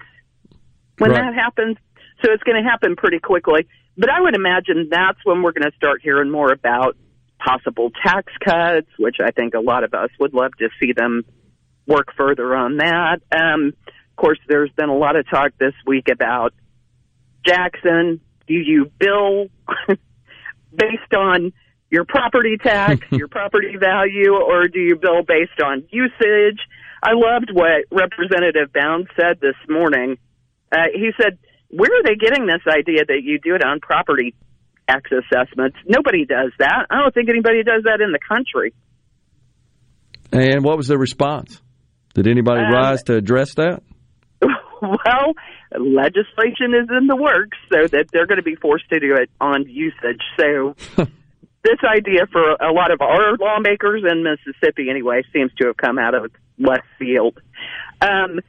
when Right. that happens. So it's going to happen pretty quickly. But I would imagine that's when we're going to start hearing more about possible tax cuts, which I think a lot of us would love to see them work further on that. Um, course, there's been a lot of talk this week about Jackson. Do you bill based on your property tax, your property value, or do you bill based on usage? I loved what Representative Bounds said this morning. Uh, he said, Where are they getting this idea that you do it on property tax assessments? Nobody does that. I don't think anybody does that in the country. And what was the response? Did anybody Um, rise to address that? well, legislation is in the works so that they're going to be forced to do it on usage. So this idea for a lot of our lawmakers in Mississippi, anyway, seems to have come out of left field. Um,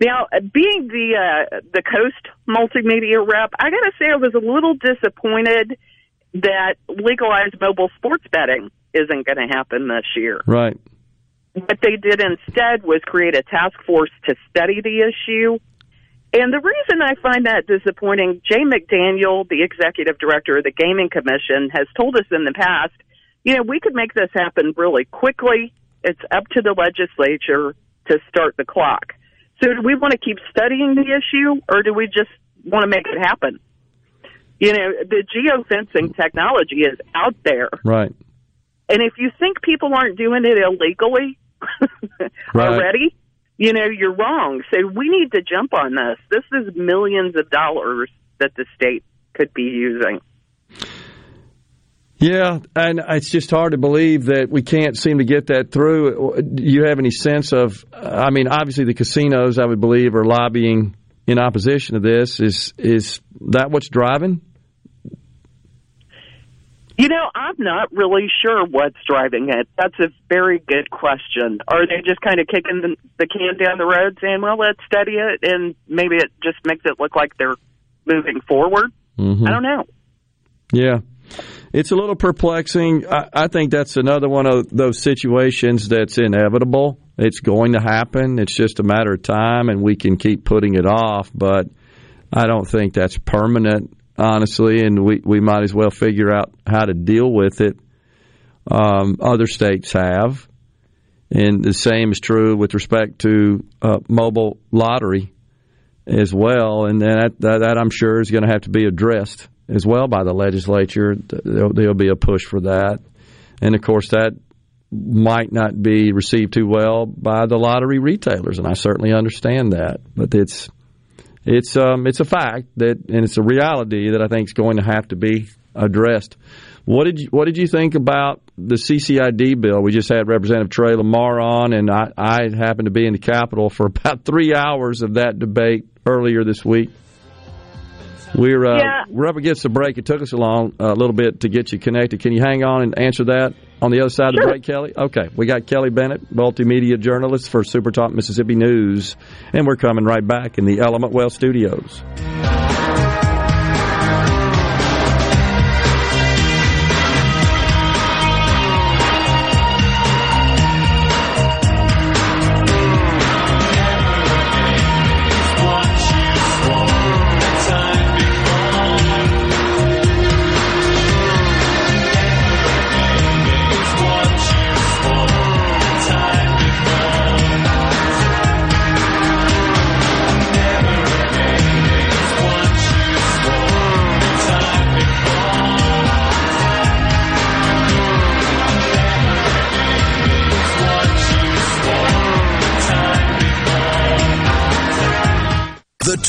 now, being the uh, the Coast multimedia rep, I got to say I was a little disappointed that legalized mobile sports betting isn't going to happen this year. Right. What they did instead was create a task force to study the issue. And the reason I find that disappointing, Jay McDaniel, the executive director of the Gaming Commission, has told us in the past, you know, we could make this happen really quickly. It's up to the legislature to start the clock. So do we want to keep studying the issue or do we just want to make it happen? You know, the geofencing technology is out there. Right. And if you think people aren't doing it illegally Right. already, you know, you're wrong. So we need to jump on this. This is millions of dollars that the state could be using. Yeah, and it's just hard to believe that we can't seem to get that through. Do you have any sense of? I mean, obviously the casinos, I would believe, are lobbying in opposition to this. Is is that what's driving? You know, I'm not really sure what's driving it. That's a very good question. Are they just kind of kicking the, the can down the road, saying, "Well, let's study it," and maybe it just makes it look like they're moving forward? Mm-hmm. I don't know. Yeah. It's a little perplexing. I, I think that's another one of those situations that's inevitable. It's going to happen. It's just a matter of time, and we can keep putting it off. But I don't think that's permanent, honestly, and we, we might as well figure out how to deal with it. Um, other states have. And the same is true with respect to uh, mobile lottery as well. And that, that, that I'm sure is going to have to be addressed as well by the legislature. There'll, there'll, be a push for that. And of course, that might not be received too well by the lottery retailers, and I certainly understand that. But it's it's um, it's a fact that, and it's a reality that I think is going to have to be addressed. What did you What did you think about the CCID bill? We just had Representative Trey Lamar on, and I, I happened to be in the Capitol for about three hours of that debate earlier this week. We're uh, yeah. we're up against the break. It took us a long a uh, little bit to get you connected. Can you hang on and answer that on the other side sure. of the break, Kelly? Okay, we got Kelly Bennett, multimedia journalist for Super Talk Mississippi News, and we're coming right back in the Element Wealth Studios.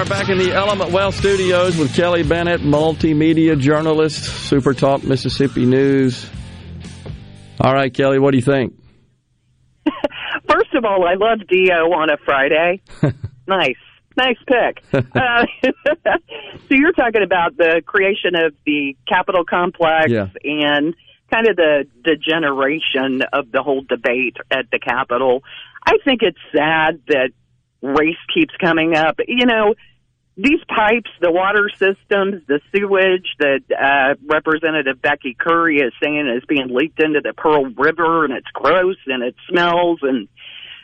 Are back in the Element Wealth studios with Kelly Bennett, multimedia journalist, Super Talk Mississippi News. All right, Kelly, what do you think? First of all, I love Dio on a Friday. nice. Nice pick. uh, so you're talking about the creation of the Capitol complex Yeah. and kind of the degeneration of the whole debate at the Capitol. I think it's sad that race keeps coming up. You know, these pipes, the water systems, the sewage that uh, Representative Becky Currie is saying is being leaked into the Pearl River and it's gross and it smells and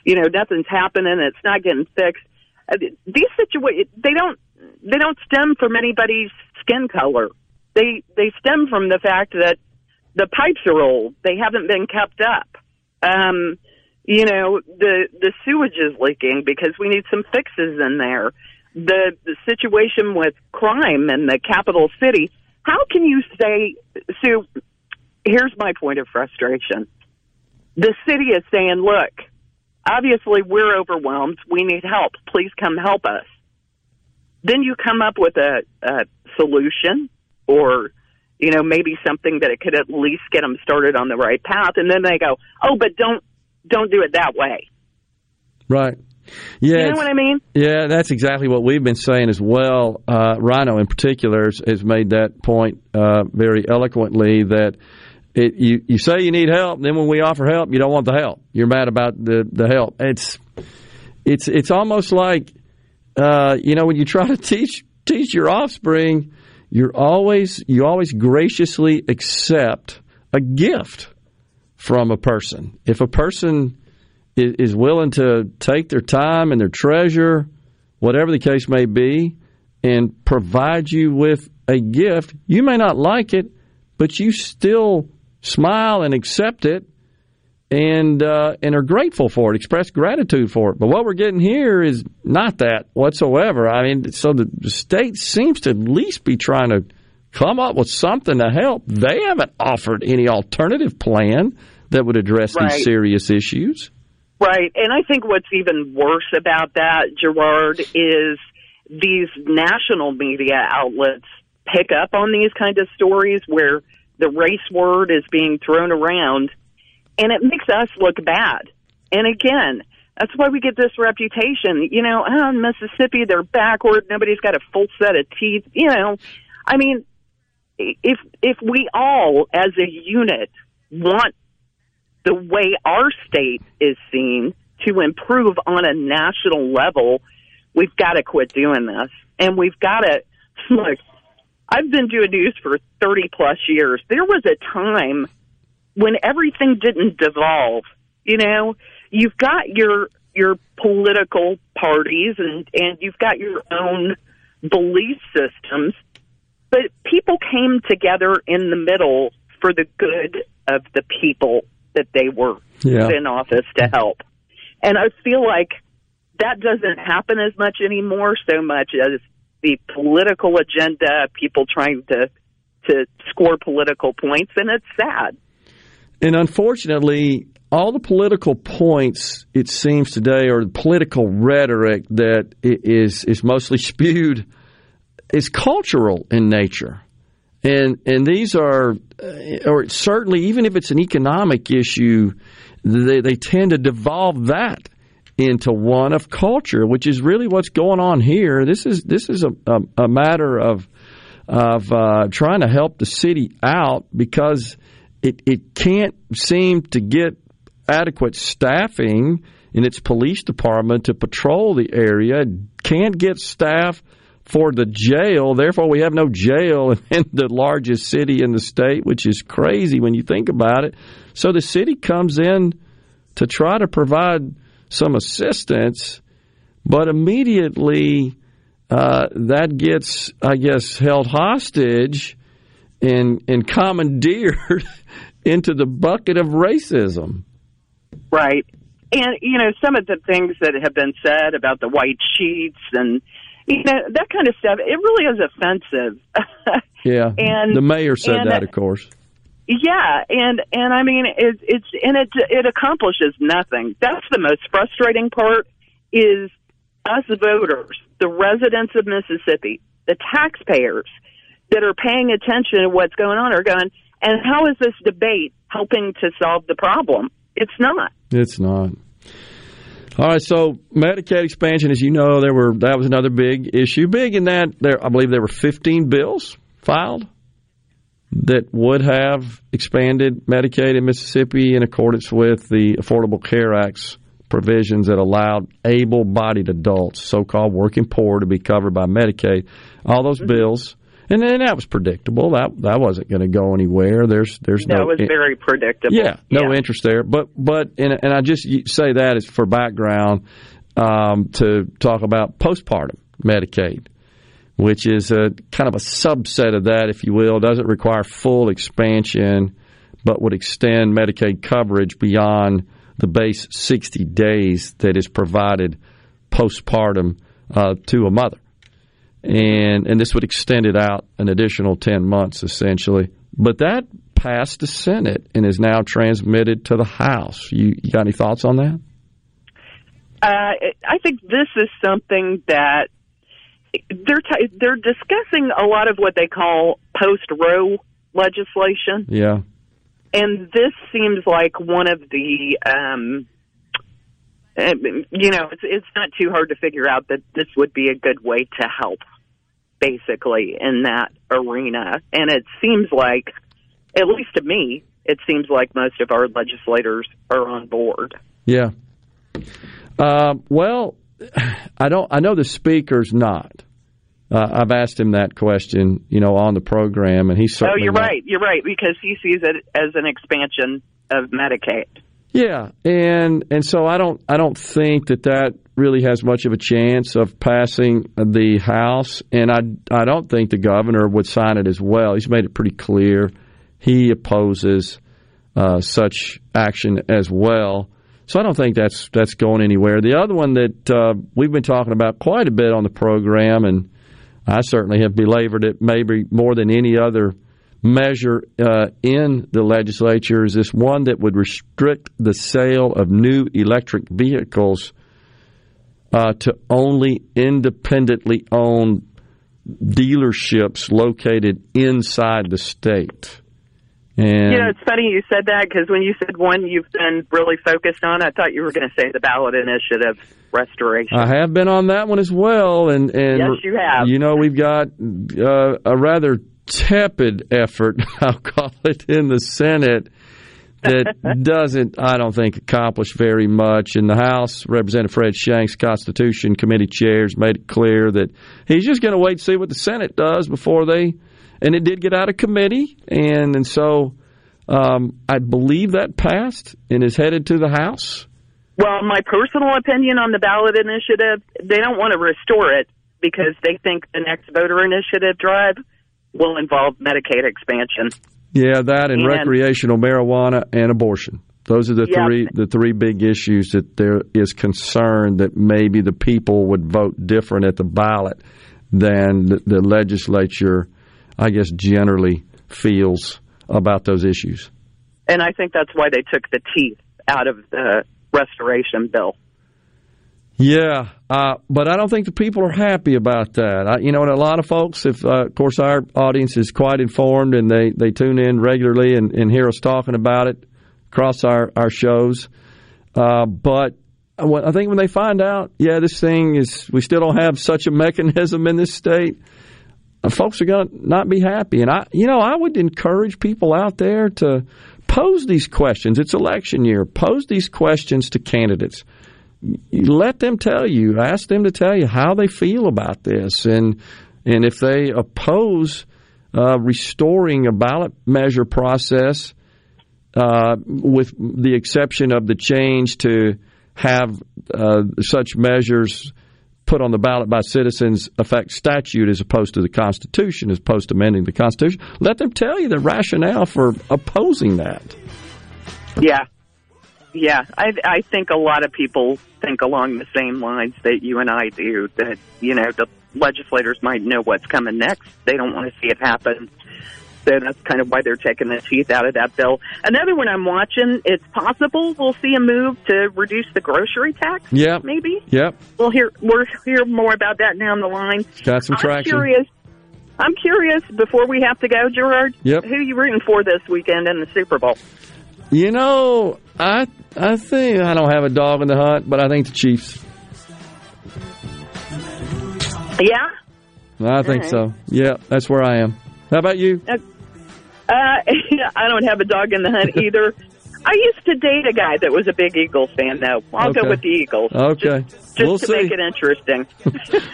you know nothing's happening. It's not getting fixed. Uh, these situations they don't they don't stem from anybody's skin color. They they stem from the fact that the pipes are old. They haven't been kept up. Um, you know the the sewage is leaking because we need some fixes in there the the situation with crime in the capital city how can you say sue here's my point of frustration. The city is saying look obviously we're overwhelmed. We need help. Please come help us. Then you come up with a, a solution or you know maybe something that it could at least get them started on the right path. And then they go oh but don't don't do it that way. Right. Yeah, you know what I mean? Yeah, that's exactly what we've been saying as well. Uh, Rhino, in particular, has, has made that point uh, very eloquently that it, you you say you need help, then when we offer help, you don't want the help. You're mad about the, the help. It's it's it's almost like uh, you know when you try to teach teach your offspring. you're always you always graciously accept a gift from a person. If a person is, willing to take their time and their treasure, whatever the case may be, and provide you with a gift, you may not like it, but you still smile and accept it and uh, and are grateful for it, express gratitude for it. But what we're getting here is not that whatsoever. I mean, so the, the state seems to at least be trying to come up with something to help. They haven't offered any alternative plan that would address Right. these serious issues. Right. And I think what's even worse about that, Gerard, is these national media outlets pick up on these kind of stories where the race word is being thrown around and it makes us look bad. And again, that's why we get this reputation. You know, oh, in Mississippi, they're backward. Nobody's got a full set of teeth. You know, I mean, if if we all, as a unit, want the way our state is seen to improve on a national level, we've got to quit doing this. And we've got to look. I've been doing news for 30 plus years. There was a time when everything didn't devolve. You know, you've got your your political parties and and you've got your own belief systems, but people came together in the middle for the good of the people that they were Yeah. in office to help. And I feel like that doesn't happen as much anymore so much as the political agenda, people trying to to score political points and it's sad. And unfortunately, all the political points it seems today, or the political rhetoric that is is is mostly spewed, is cultural in nature, and and these are, uh, or certainly even if it's an economic issue, they they tend to devolve that into one of culture, which is really what's going on here. This is this is a a, a matter of of uh, trying to help the city out because it, it can't seem to get adequate staffing in its police department to patrol the area. Can't get staff for the jail. Therefore, we have no jail in the largest city in the state, which is crazy when you think about it. So the city comes in to try to provide some assistance, but immediately uh, that gets, I guess, held hostage and and commandeered into the bucket of racism. Right. And, you know, some of the things that have been said about the white sheets and, you know, that kind of stuff, it really is offensive. Yeah, And- the mayor said and- that, of course. yeah. And, and I mean, it, it's, and it, it accomplishes nothing. That's the most frustrating part is us voters, the residents of Mississippi, the taxpayers that are paying attention to what's going on are going, and how is this debate helping to solve the problem? It's not. It's not. All right, so Medicaid expansion, as you know, there were that was another big issue. Big in that there, I believe there were 15 bills filed that would have expanded Medicaid in Mississippi in accordance with the Affordable Care Act's provisions that allowed able-bodied adults, so-called working poor, to be covered by Medicaid. All those bills, and then that was predictable. That that wasn't going to go anywhere. There's there's That no was very predictable. yeah, no interest there. But but and, and I just say that is for background um, to talk about postpartum Medicaid, which is a kind of a subset of that, if you will. Doesn't require full expansion, but would extend Medicaid coverage beyond the base 60 days that is provided postpartum uh, to a mother and and this would extend it out an additional 10 months essentially. But that passed the senate and is now transmitted to the house. You, you got any thoughts on that? Uh, I think this is something that they're t- they're discussing a lot of what they call post Roe legislation, yeah. And this seems like one of the. Um, uh, you know, it's it's not too hard to figure out that this would be a good way to help, basically in that arena. And it seems like, at least to me, it seems like most of our legislators are on board. yeah uh, well i don't i know the speaker's not Uh, I've asked him that question, you know, on the program, and he's Oh, you're not- right. You're right because he sees it as an expansion of Medicaid. Yeah, and and so I don't I don't think that that really has much of a chance of passing the House, and I I don't think the governor would sign it as well. He's made it pretty clear he opposes uh, such action as well. So I don't think that's that's going anywhere. The other one that uh, we've been talking about quite a bit on the program, and I certainly have belabored it maybe more than any other measure uh, in the legislature is this one that would restrict the sale of new electric vehicles uh, to only independently owned dealerships located inside the state. And you know, it's funny you said that because when you said one you've been really focused on, I thought you were going to say the ballot initiative restoration. I have been on that one as well, and and Yes, you have. You know, we've got uh, a rather tepid effort, I'll call it, in the Senate that doesn't, I don't think, accomplish very much. In the House, Representative Fred Shanks, Constitution Committee chairs, made it clear that he's just going to wait and see what the Senate does before they. And it did get out of committee, and and so um, I believe that passed and is headed to the House. Well, my personal opinion on the ballot initiative, they don't want to restore it because they think the next voter initiative drive will involve Medicaid expansion. Yeah, that and, And- recreational marijuana and abortion. Those are the Yeah. three the three big issues that there is concern that maybe the people would vote different at the ballot than the, the legislature, I guess, generally feels about those issues. And I think that's why they took the teeth out of the restoration bill. Yeah, uh, but I don't think the people are happy about that. I, you know, and a lot of folks, if uh, of course our audience is quite informed and they, they tune in regularly and, and hear us talking about it across our our shows. Uh, but I think when they find out, yeah, this thing is, we still don't have such a mechanism in this state. uh, Folks are going to not be happy, and I, you know, I would encourage people out there to pose these questions. It's election year. Pose these questions to candidates let them tell you, ask them to tell you how they feel about this, and and if they oppose uh, restoring a ballot measure process, uh, with the exception of the change to have uh, such measures put on the ballot by citizens affect statute as opposed to the Constitution, as opposed to amending the Constitution. Let them tell you the rationale for opposing that. Yeah. Yeah, I I think a lot of people think along the same lines that you and I do. That you know the legislators might know what's coming next. They don't want to see it happen. So that's kind of why they're taking the teeth out of that bill. Another one I'm watching. It's possible we'll see a move to reduce the grocery tax. Yeah. maybe Yep. we'll hear we'll hear more about that down the line. Got some I'm traction. curious. I'm curious. Before we have to go, Gerard. Yep. Who you rooting for this weekend in the Super Bowl? You know, I I think I don't have a dog in the hunt, but I think the Chiefs. Yeah. I think right. so. Yeah, that's where I am. How about you? Uh, I don't have a dog in the hunt either. I used to date a guy that was a big Eagles fan, though. I'll Okay. go with the Eagles. Okay, Just we'll to see. make it interesting.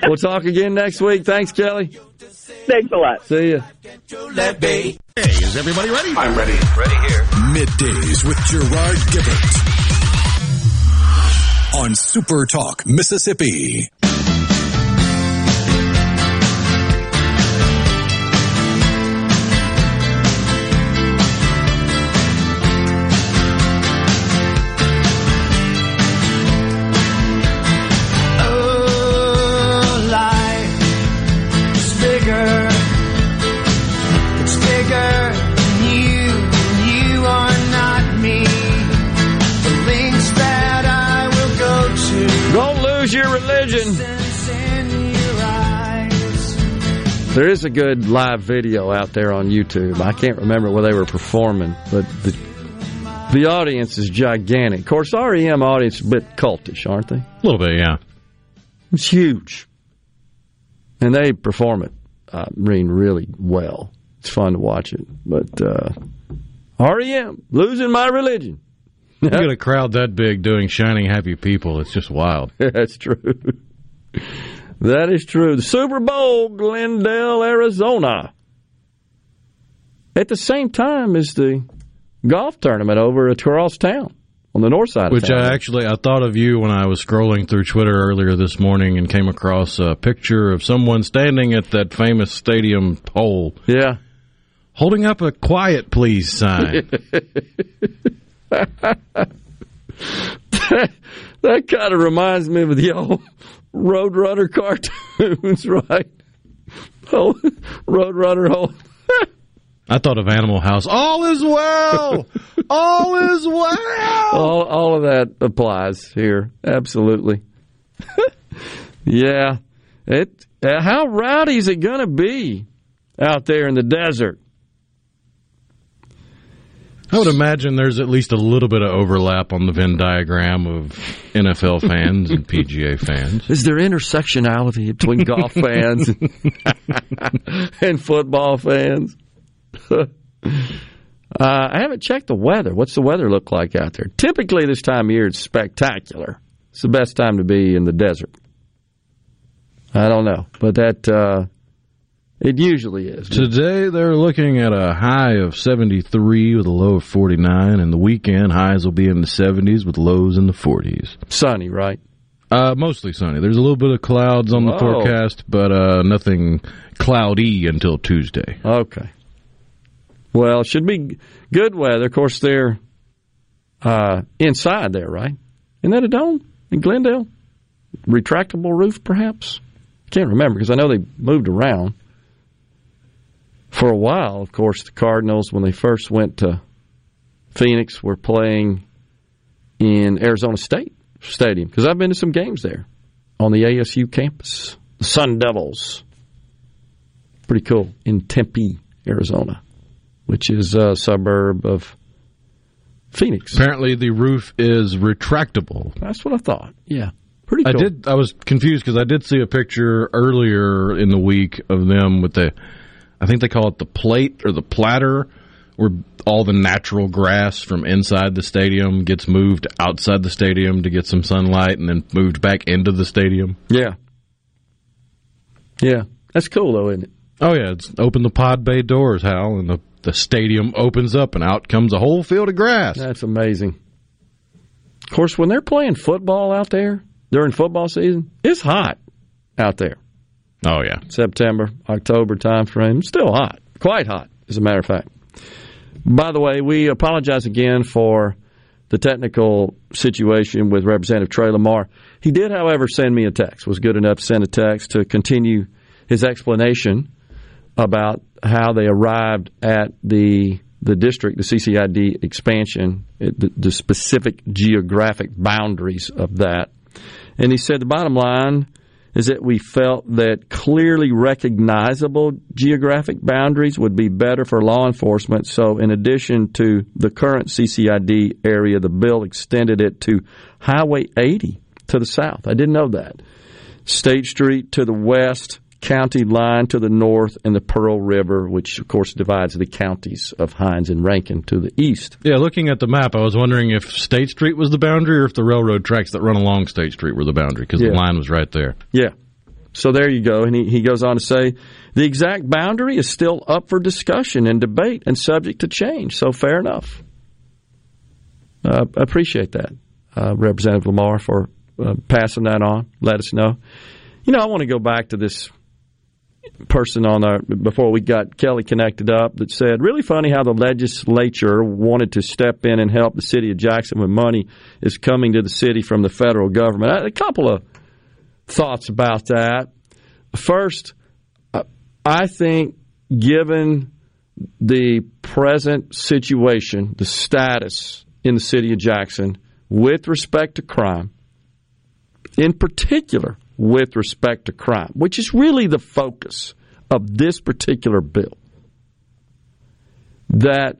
we'll talk again next week. Thanks, Kelly. Thanks a lot. See ya. Hey, is everybody ready? I'm ready. Ready here. Middays with Gerard Gibert on Super Talk, Mississippi. There is a good live video out there on YouTube. I can't remember where they were performing, but the the audience is gigantic. Of course, REM audience is a bit cultish, aren't they? A little bit, yeah. It's huge, and they perform it. I mean, really well. It's fun to watch it. But uh, REM losing my religion. You get a crowd that big doing "Shining Happy People." It's just wild. That's true. That is true. The Super Bowl, Glendale, Arizona. At the same time as the golf tournament over at Cross Town on the north side of Which. I actually I thought of you when I was scrolling through Twitter earlier this morning and came across a picture of someone standing at that famous stadium pole. Yeah. Holding up a quiet please sign. that kind of reminds me of the old Roadrunner cartoons, right? Oh, Roadrunner, hold. I thought of Animal House. All is well. All is well. All, all of that applies here. Absolutely. yeah. It. Uh, how rowdy is it going to be out there in the desert? I would imagine there's at least a little bit of overlap on the Venn diagram of NFL fans and PGA fans. Is there intersectionality between golf fans and, and football fans? uh, I haven't checked the weather. What's the weather look like out there? Typically, this time of year, it's spectacular. It's the best time to be in the desert. I don't know, but that uh, it usually is. Today they're looking at a high of 73 with a low of 49, and the weekend highs will be in the 70s with lows in the 40s. Sunny, right? Uh, mostly sunny. There's a little bit of clouds on the Whoa. forecast, but uh, nothing cloudy until Tuesday. Okay. Well, should be good weather. Of course, they're uh, inside there, right? Isn't that a dome in Glendale? Retractable roof, perhaps? Can't remember because I know they moved around. For a while, of course, the Cardinals, when they first went to Phoenix, were playing in Arizona State Stadium because I've been to some games there on the ASU campus. The Sun Devils. Pretty cool. In Tempe, Arizona, which is a suburb of Phoenix. Apparently, the roof is retractable. That's what I thought. Yeah. Pretty cool. I did. I was confused because I did see a picture earlier in the week of them with the, I think they call it the plate or the platter, where all the natural grass from inside the stadium gets moved outside the stadium to get some sunlight, and then moved back into the stadium. Yeah. Yeah. That's cool, though, isn't it? Oh yeah, it's open the pod bay doors, Hal, and the the stadium opens up, and out comes a whole field of grass. That's amazing. Of course, when they're playing football out there during football season, it's hot out there. Oh yeah, September, October time frame, still hot, quite hot, as a matter of fact. By the way, we apologize again for the technical situation with Representative Trey Lamar. He did, however, send me a text. Was good enough to send a text to continue his explanation about how they arrived at the the district, the CCID expansion, the, the specific geographic boundaries of that. And he said the bottom line is that we felt that clearly recognizable geographic boundaries would be better for law enforcement. So, in addition to the current CCID area, the bill extended it to Highway 80 to the south. I didn't know that. State Street to the west, county line to the north, and the Pearl River, which of course divides the counties of Hinds and Rankin to the east. Yeah, looking at the map, I was wondering if State Street was the boundary or if the railroad tracks that run along State Street were the boundary because Yeah. the line was right there. Yeah. So there you go. And he, he goes on to say the exact boundary is still up for discussion and debate and subject to change. So fair enough. Uh, I appreciate that, uh, Representative Lamar, for uh, passing that on. Let us know. You know, I want to go back to this person on our before we got Kelly connected up that said really funny how the legislature wanted to step in and help the city of Jackson when money is coming to the city from the federal government. A couple of thoughts about that. First, I think given the present situation, the status in the city of Jackson with respect to crime, in particular with respect to crime, which is really the focus of this particular bill, that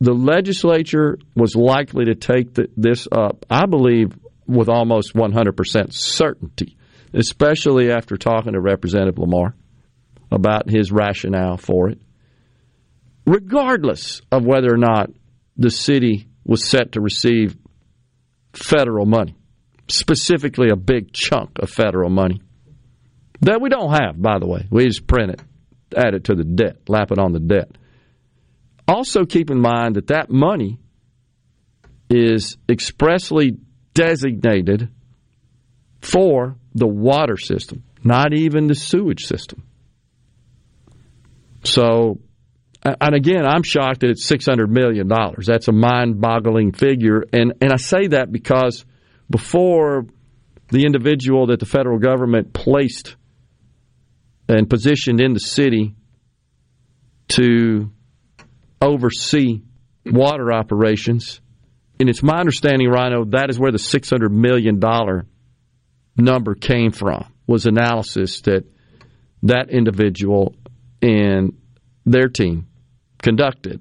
the legislature was likely to take the, this up, I believe, with almost 100% certainty, especially after talking to Representative Lamar about his rationale for it, regardless of whether or not the city was set to receive federal money, specifically a big chunk of federal money. that we don't have, by the way. We just print it, add it to the debt, lap it on the debt. Also, keep in mind that that money is expressly designated for the water system, not even the sewage system. So, and again, I'm shocked that it's $600 million. That's a mind boggling figure. And, and I say that because before the individual that the federal government placed and positioned in the city to oversee water operations, and it's my understanding, Rhino, that is where the $600 million number came from, was analysis that that individual and their team conducted.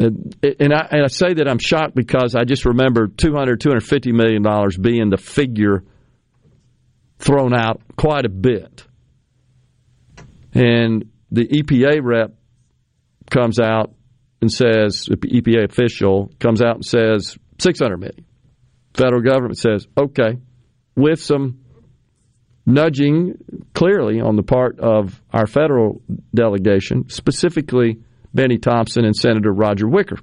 And, I, and I say that I'm shocked because I just remember 200, 250 million dollars being the figure thrown out quite a bit. And the EPA rep comes out and says, the EPA official comes out and says 600 million. Federal government says, okay, with some nudging clearly on the part of our federal delegation, specifically Benny Thompson and Senator Roger Wicker,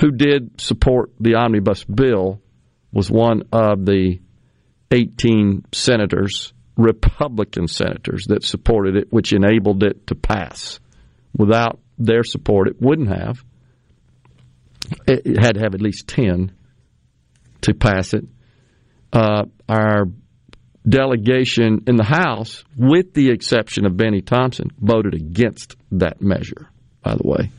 who did support the omnibus bill, was one of the 18 senators, Republican senators, that supported it, which enabled it to pass. Without their support, it wouldn't have. It had to have at least 10 to pass it. Uh, our delegation in the House, with the exception of Benny Thompson, voted against that measure, by the way.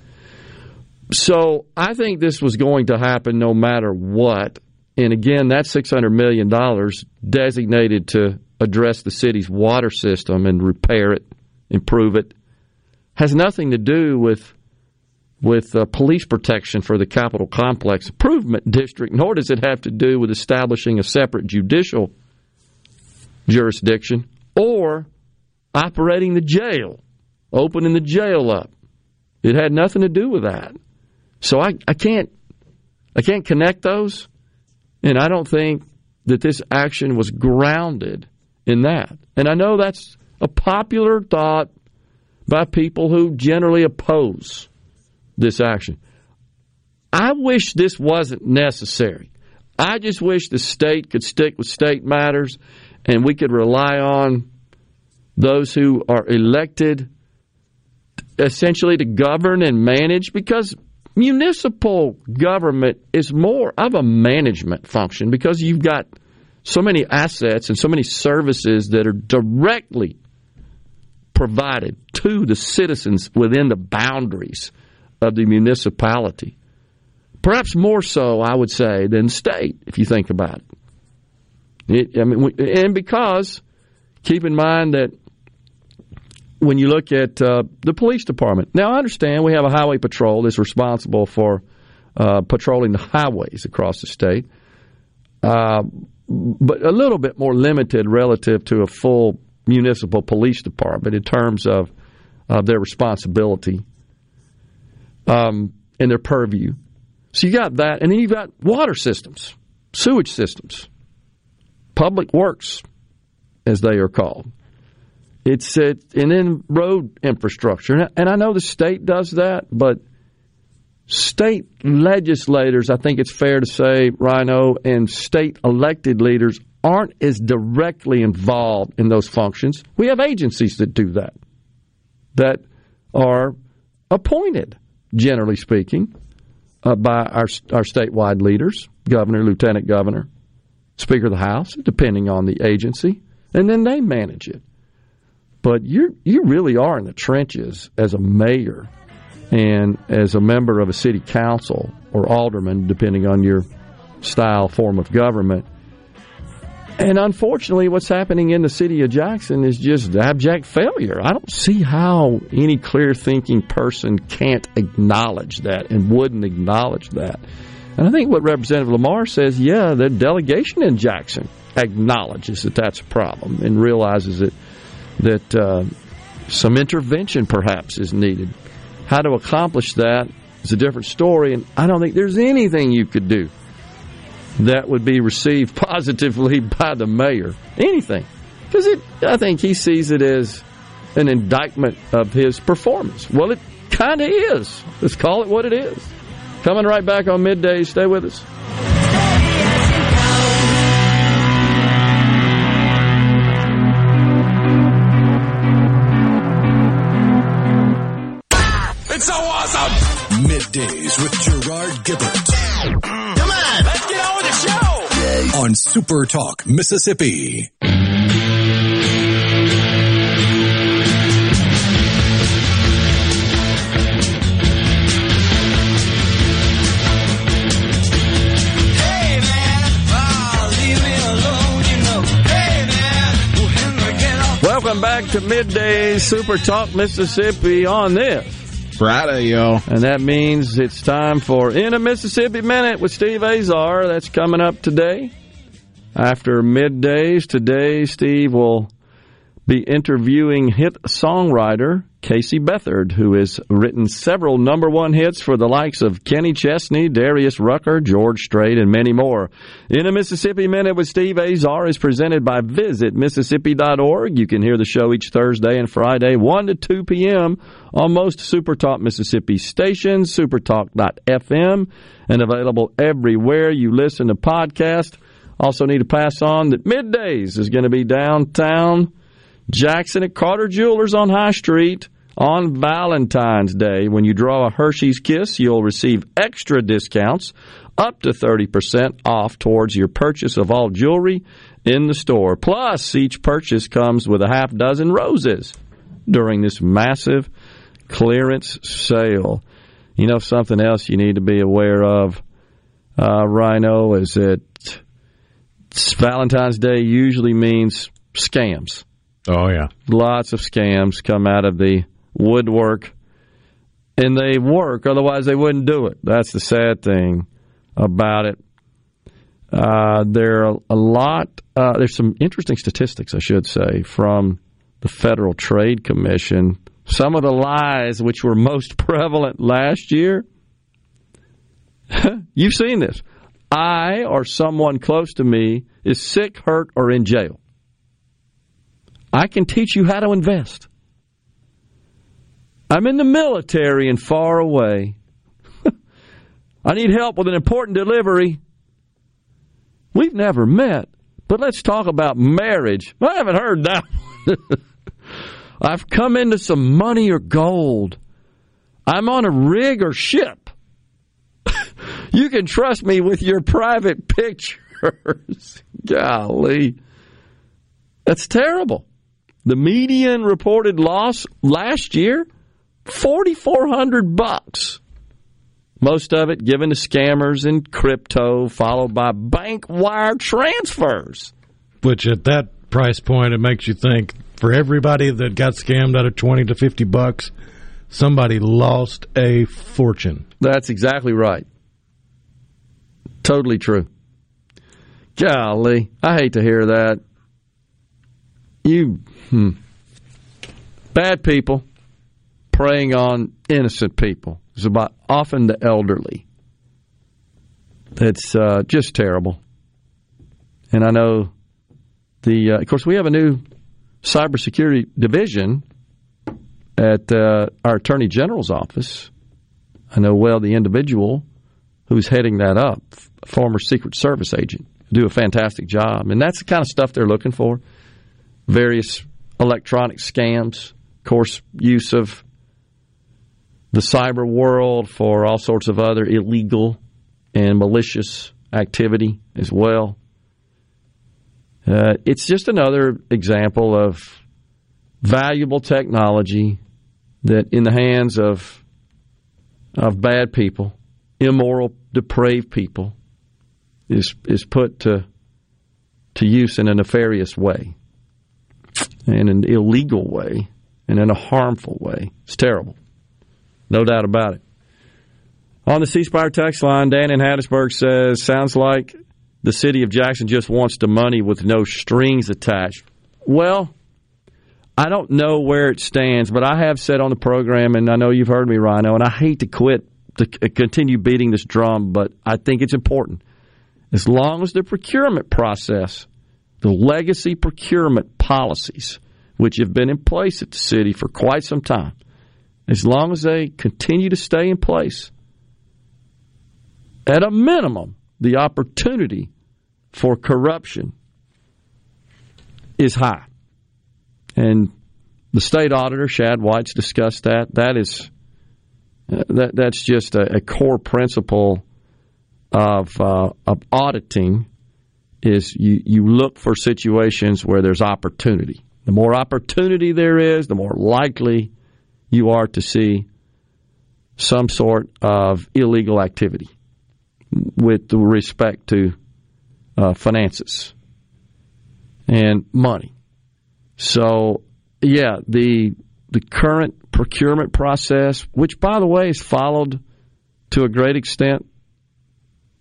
So I think this was going to happen no matter what. And again, that $600 million designated to address the city's water system and repair it, improve it, has nothing to do with with uh, police protection for the Capitol Complex Improvement District, nor does it have to do with establishing a separate judicial jurisdiction or operating the jail, opening the jail up. It had nothing to do with that. So I, I can't I can't connect those, and I don't think that this action was grounded in that. And I know that's a popular thought by people who generally oppose this action. I wish this wasn't necessary. I just wish the state could stick with state matters and we could rely on those who are elected essentially to govern and manage because municipal government is more of a management function because you've got so many assets and so many services that are directly provided to the citizens within the boundaries of the municipality. Perhaps more so, I would say, than state, if you think about it. It, I mean, and because keep in mind that when you look at uh, the police department, now I understand we have a highway patrol that's responsible for uh, patrolling the highways across the state, uh, but a little bit more limited relative to a full municipal police department in terms of their responsibility um, and their purview. So you got that, and then you've got water systems, sewage systems public works, as they are called. It's it, and then road infrastructure, and I know the state does that, but state legislators, I think it's fair to say, Rhino, and state elected leaders aren't as directly involved in those functions. We have agencies that do that, that are appointed, generally speaking, uh, by our our statewide leaders, governor, lieutenant governor, Speaker of the House, depending on the agency, and then they manage it. But you you really are in the trenches as a mayor and as a member of a city council or alderman, depending on your style form of government. And unfortunately, what's happening in the city of Jackson is just abject failure. I don't see how any clear thinking person can't acknowledge that and wouldn't acknowledge that. And I think what Representative Lamar says, yeah, the delegation in Jackson acknowledges that that's a problem and realizes that that uh, some intervention perhaps is needed. How to accomplish that is a different story, and I don't think there's anything you could do that would be received positively by the mayor. Anything. Because I think he sees it as an indictment of his performance. Well, it kind of is. Let's call it what it is. Coming right back on midday. Stay with us. Middays with Gerard Gibert. Come on, let's get on with the show. On Super Talk, Mississippi. Hey man, ah, leave me alone, you know. Hey man, Henry, get off. Welcome back to Midday Super Talk Mississippi on this Friday, y'all. And that means it's time for In a Mississippi Minute with Steve Azar. That's coming up today. After middays, today Steve will be interviewing hit songwriter Casey Beathard, who has written several number one hits for the likes of Kenny Chesney, Darius Rucker, George Strait, and many more. In a Mississippi Minute with Steve Azar is presented by visitmississippi.org. You can hear the show each Thursday and Friday, 1 to 2 p.m. on most Supertalk Mississippi stations, supertalk.fm, and available everywhere you listen to podcasts. Also need to pass on that Middays is going to be downtown Jackson at Carter Jewelers on High Street on Valentine's Day. When you draw a Hershey's Kiss, you'll receive extra discounts up to 30% off towards your purchase of all jewelry in the store. Plus, each purchase comes with a half dozen roses during this massive clearance sale. You know, something else you need to be aware of, uh, Rhino, is that Valentine's Day usually means scams. Oh, yeah. Lots of scams come out of the woodwork, and they work, otherwise, they wouldn't do it. That's the sad thing about it. Uh, there are a lot, uh, there's some interesting statistics, I should say, from the Federal Trade Commission. Some of the lies which were most prevalent last year. You've seen this. I or someone close to me is sick, hurt, or in jail. I can teach you how to invest. I'm in the military and far away. I need help with an important delivery. We've never met, but let's talk about marriage. I haven't heard that. I've come into some money or gold. I'm on a rig or ship. you can trust me with your private pictures. Golly. That's terrible. The median reported loss last year, 4400 bucks. Most of it given to scammers and crypto, followed by bank wire transfers. Which at that price point, it makes you think for everybody that got scammed out of 20 to 50 bucks, somebody lost a fortune. That's exactly right. Totally true. Golly, I hate to hear that. You, hmm. bad people preying on innocent people. It's about often the elderly. It's uh, just terrible. And I know the, uh, of course, we have a new cybersecurity division at uh, our Attorney General's office. I know well the individual who's heading that up, former Secret Service agent, do a fantastic job. And that's the kind of stuff they're looking for. Various electronic scams, of course, use of the cyber world for all sorts of other illegal and malicious activity as well. Uh, it's just another example of valuable technology that, in the hands of of bad people, immoral, depraved people, is is put to to use in a nefarious way, in an illegal way, and in a harmful way. It's terrible, no doubt about it. On the C Spire text line, Dan in Hattiesburg says, "Sounds like the city of Jackson just wants the money with no strings attached." Well, I don't know where it stands, but I have said on the program, and I know you've heard me, Rhino, and I hate to quit to continue beating this drum, but I think it's important. As long as the procurement process the legacy procurement policies, which have been in place at the city for quite some time, as long as they continue to stay in place, at a minimum, the opportunity for corruption is high. And the state auditor, Shad White's discussed that. That is uh, that that's just a, a core principle of uh, of auditing is you, you look for situations where there's opportunity. The more opportunity there is, the more likely you are to see some sort of illegal activity with respect to uh, finances and money. So, yeah, the the current procurement process, which by the way is followed to a great extent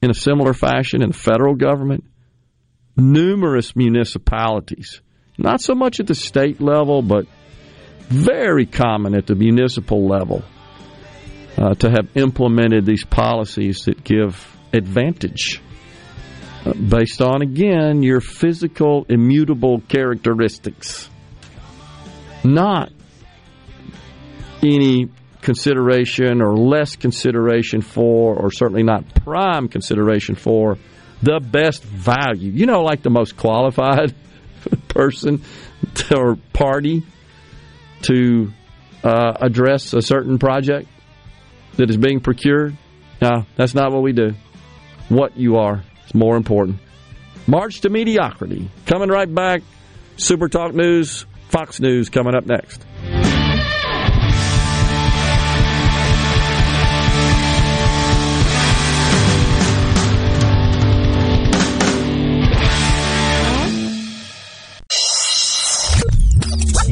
in a similar fashion in the federal government, numerous municipalities, not so much at the state level, but very common at the municipal level, uh, to have implemented these policies that give advantage uh, based on, again, your physical immutable characteristics, not any consideration or less consideration for, or certainly not prime consideration for, the best value. You know, like the most qualified person or party to uh, address a certain project that is being procured. No, that's not what we do. What you are is more important. March to mediocrity. Coming right back. Super Talk News, Fox News coming up next.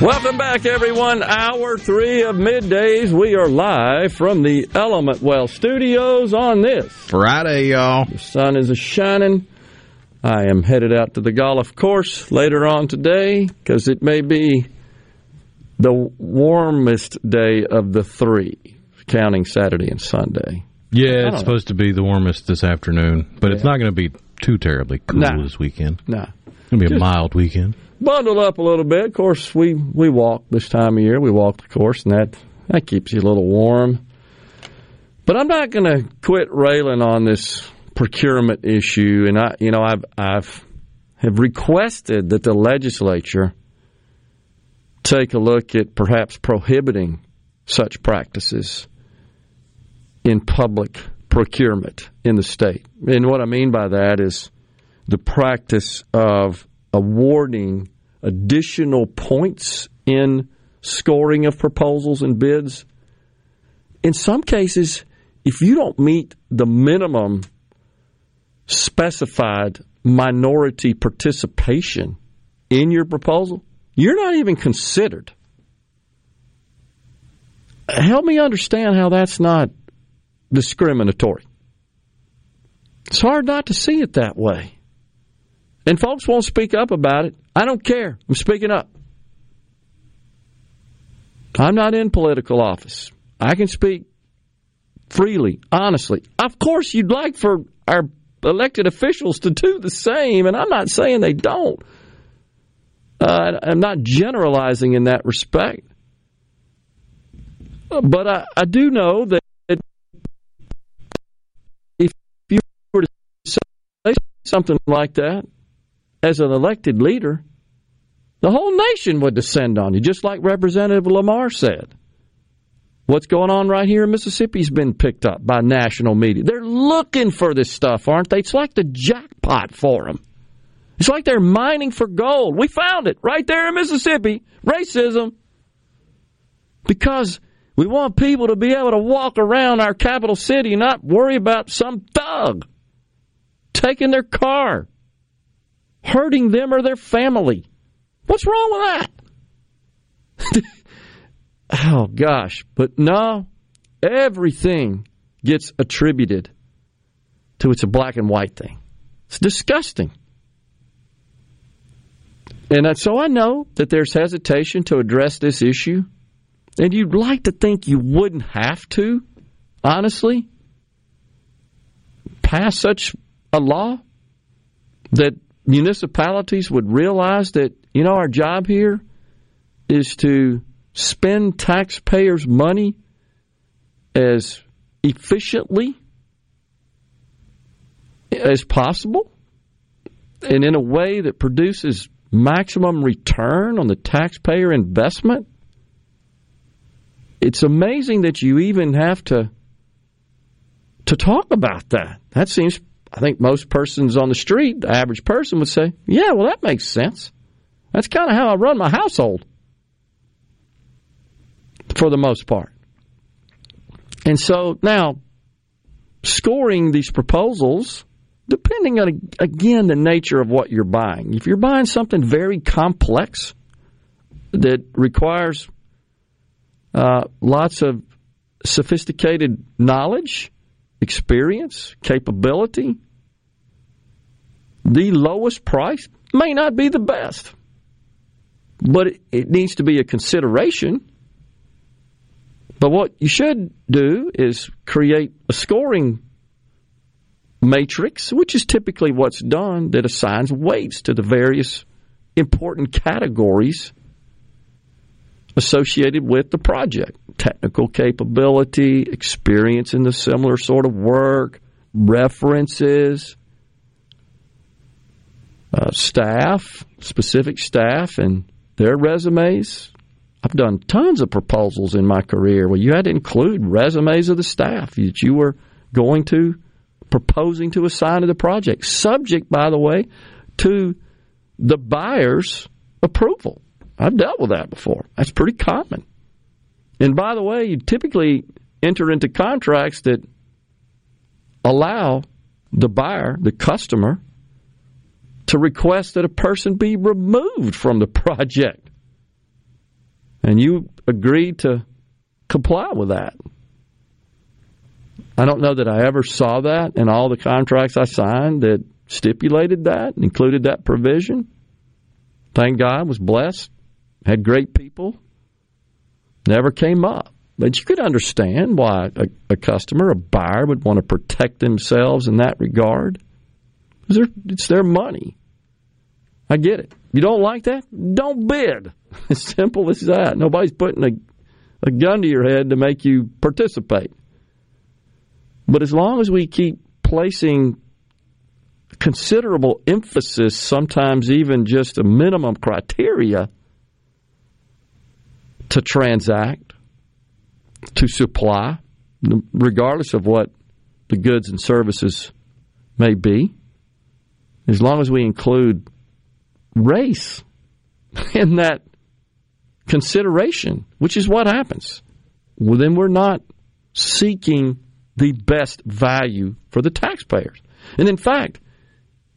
Welcome back, everyone. Hour three of middays. We are live from the Element Wealth Studios on this Friday, y'all. The sun is a shining. I am headed out to the golf course later on today because it may be the warmest day of the three, counting Saturday and Sunday. Yeah, it's supposed know. to be the warmest this afternoon, but yeah. it's not going to be too terribly cool nah. this weekend. No, nah. it's going to be a mild weekend bundled up a little bit. Of course, we we walk this time of year. We walk the course, and that that keeps you a little warm. But I'm not going to quit railing on this procurement issue, and I, you know, I've I've have requested that the legislature take a look at perhaps prohibiting such practices in public procurement in the state. And what I mean by that is the practice of awarding additional points in scoring of proposals and bids. In some cases, if you don't meet the minimum specified minority participation in your proposal, you're not even considered. Help me understand how that's not discriminatory. It's hard not to see it that way. And folks won't speak up about it. I don't care. I'm speaking up. I'm not in political office. I can speak freely, honestly. Of course, you'd like for our elected officials to do the same, and I'm not saying they don't. Uh, I'm not generalizing in that respect. But I, I do know that if you were to say something like that, as an elected leader, the whole nation would descend on you, just like Representative Lamar said. What's going on right here in Mississippi's been picked up by national media. They're looking for this stuff, aren't they? It's like the jackpot for them. It's like they're mining for gold. We found it right there in Mississippi. Racism. because we want people to be able to walk around our capital city and not worry about some thug taking their car, hurting them or their family. What's wrong with that? oh, gosh. But no, everything gets attributed to it's a black and white thing. It's disgusting. And so I know that there's hesitation to address this issue. And you'd like to think you wouldn't have to, honestly, pass such a law that municipalities would realize that, you know, our job here is to spend taxpayers' money as efficiently as possible and in a way that produces maximum return on the taxpayer investment. It's amazing that you even have to to talk about that. That seems I think most persons on the street, the average person would say, "Yeah, well that makes sense. That's kind of how I run my household." For the most part. And so now scoring these proposals depending on again the nature of what you're buying. If you're buying something very complex that requires uh, lots of sophisticated knowledge, experience, capability, the lowest price may not be the best, but it, needs to be a consideration. But what you should do is create a scoring matrix, which is typically what's done, that assigns weights to the various important categories associated with the project technical capability, experience in the similar sort of work, references, uh, staff, specific staff, and their resumes. I've done tons of proposals in my career where you had to include resumes of the staff that you were going to proposing to assign to the project, subject, by the way, to the buyer's approval. I've dealt with that before. That's pretty common. And by the way, you typically enter into contracts that allow the buyer, the customer, to request that a person be removed from the project. And you agree to comply with that. I don't know that I ever saw that in all the contracts I signed that stipulated that, included that provision. Thank God, was blessed, had great people, never came up. But you could understand why a, a customer, a buyer, would want to protect themselves in that regard. It's their money. I get it. You don't like that? Don't bid. As simple as that. Nobody's putting a, a gun to your head to make you participate. But as long as we keep placing considerable emphasis, sometimes even just a minimum criteria to transact, to supply, regardless of what the goods and services may be, as long as we include race in that consideration, which is what happens, well, then we're not seeking the best value for the taxpayers. And in fact,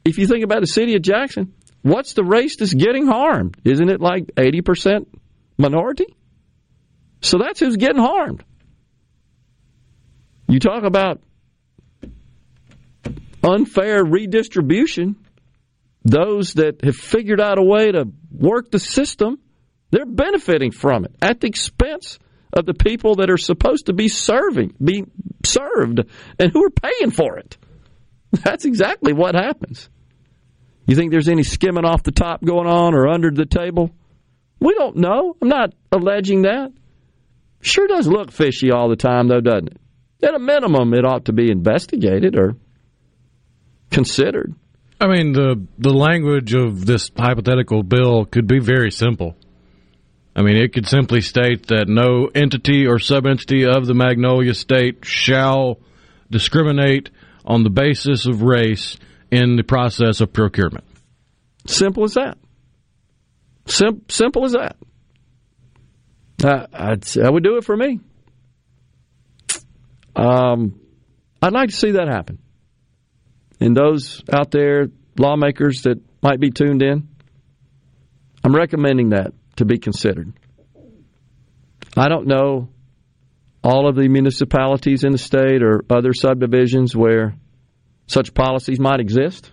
if you think about the city of Jackson, what's the race that's getting harmed? Isn't it like 80% minority? So that's who's getting harmed. You talk about unfair redistribution. Those that have figured out a way to work the system, they're benefiting from it at the expense of the people that are supposed to be serving, be served, and who are paying for it. That's exactly what happens. You think there's any skimming off the top going on or under the table? We don't know. I'm not alleging that. Sure does look fishy all the time, though, doesn't it? At a minimum, it ought to be investigated or considered. I mean, the the language of this hypothetical bill could be very simple. I mean, it could simply state that no entity or subentity of the Magnolia State shall discriminate on the basis of race in the process of procurement. Simple as that. Sim- simple as that. That would do it for me. Um, I'd like to see that happen. And those out there, lawmakers that might be tuned in, I'm recommending that to be considered. I don't know all of the municipalities in the state or other subdivisions where such policies might exist,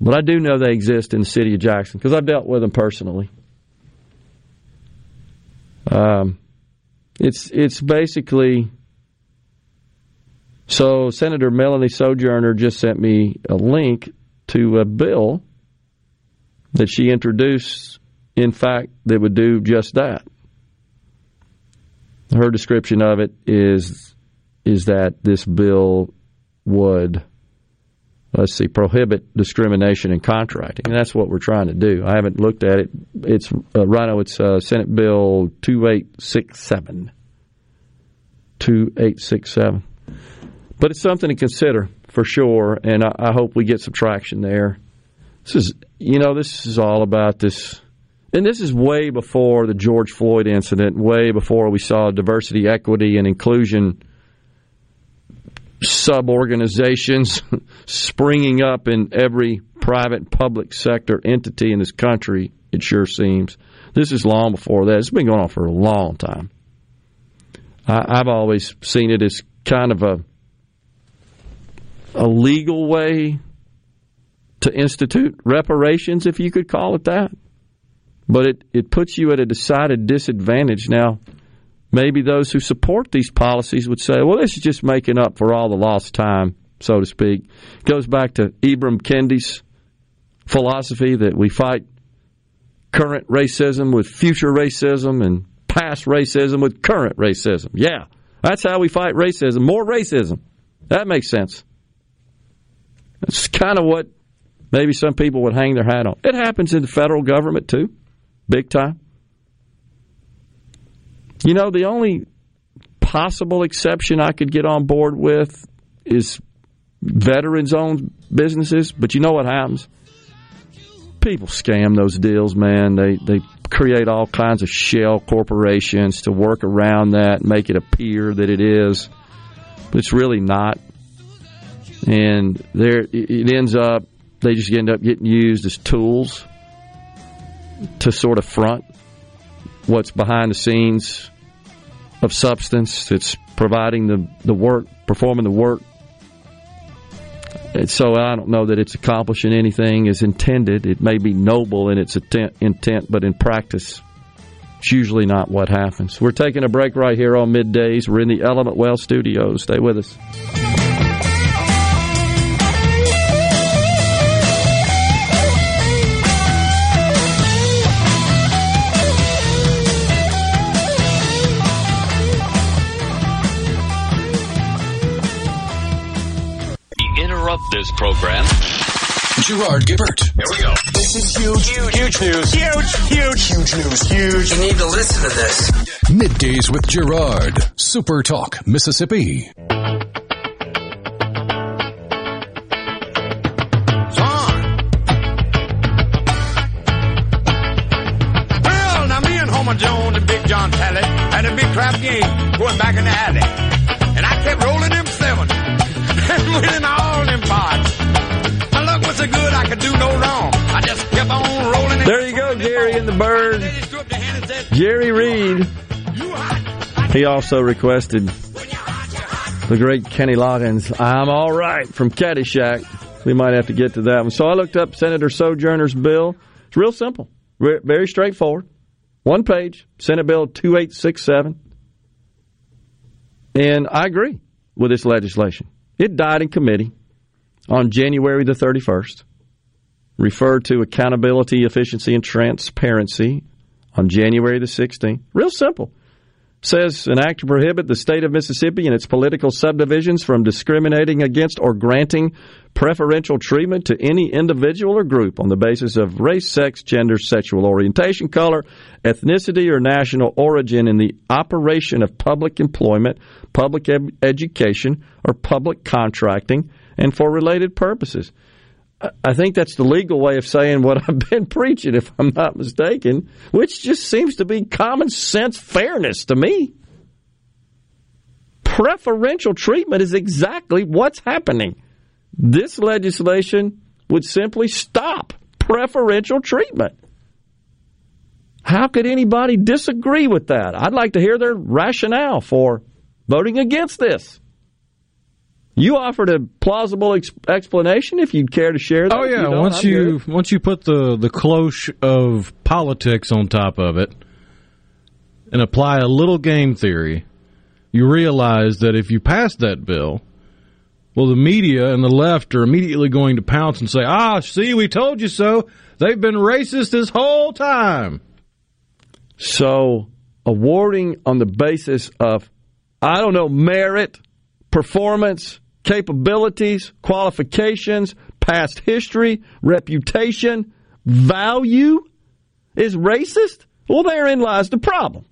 but I do know they exist in the city of Jackson because I've dealt with them personally. Um, it's it's basically so Senator Melanie Sojourner just sent me a link to a bill that she introduced, in fact, that would do just that. Her description of it is is that this bill would let's see prohibit discrimination in contracting, and that's what we're trying to do. I haven't looked at it. It's uh, Rhino. It's uh, Senate Bill two eight six seven. Two eight six seven. But it's something to consider for sure, and I, I hope we get some traction there. This is, you know, this is all about this, and this is way before the George Floyd incident, way before we saw diversity, equity, and inclusion sub organizations springing up in every private public sector entity in this country, it sure seems. This is long before that. It's been going on for a long time. I, I've always seen it as kind of a a legal way to institute reparations, if you could call it that. But it, it puts you at a decided disadvantage. Now, maybe those who support these policies would say, well, this is just making up for all the lost time, so to speak. It goes back to Ibram Kendi's philosophy that we fight current racism with future racism and past racism with current racism. Yeah, that's how we fight racism. More racism. That makes sense. That's kind of what maybe some people would hang their hat on. It happens in the federal government too, big time. You know, the only possible exception I could get on board with is veterans owned businesses, but you know what happens? People scam those deals, man. They they create all kinds of shell corporations to work around that, make it appear that it is, but it's really not and there it ends up they just end up getting used as tools to sort of front what's behind the scenes of substance that's providing the, the work, performing the work. And so I don't know that it's accomplishing anything as intended. It may be noble in its intent, intent, but in practice, it's usually not what happens. We're taking a break right here on middays. We're in the Element Wealth studios. Stay with us. This program. Gerard Gibert. Here we go. This is huge. Huge, huge news. Huge, huge, huge news. Huge. You need to listen to this. Middays with Gerard. Super Talk, Mississippi. Well, now me and Homer Jones and Big John Talley had a big crap game going back in the alley. And I kept rolling them seven and winning all them pots. My luck was so good I could do no wrong. I just kept on rolling. There you go, Gary and the Bird. Jerry Reed. He also requested the great Kenny Loggins. I'm all right from Caddyshack. We might have to get to that one. So I looked up Senator Sojourner's bill. It's real simple, very straightforward. One page, Senate Bill 2867. And I agree with this legislation. It died in committee on January the 31st, referred to accountability, efficiency, and transparency on January the 16th. Real simple. Says an act to prohibit the state of Mississippi and its political subdivisions from discriminating against or granting preferential treatment to any individual or group on the basis of race, sex, gender, sexual orientation, color, ethnicity, or national origin in the operation of public employment, public ed- education, or public contracting, and for related purposes. I think that's the legal way of saying what I've been preaching, if I'm not mistaken, which just seems to be common sense fairness to me. Preferential treatment is exactly what's happening. This legislation would simply stop preferential treatment. How could anybody disagree with that? I'd like to hear their rationale for voting against this. You offered a plausible ex- explanation if you'd care to share that. Oh yeah, don't, once I'm you good. once you put the the cloche of politics on top of it and apply a little game theory, you realize that if you pass that bill, well the media and the left are immediately going to pounce and say, "Ah, see, we told you so. They've been racist this whole time." So, awarding on the basis of, I don't know, merit, performance, capabilities, qualifications, past history, reputation, value is racist? Well, therein lies the problem.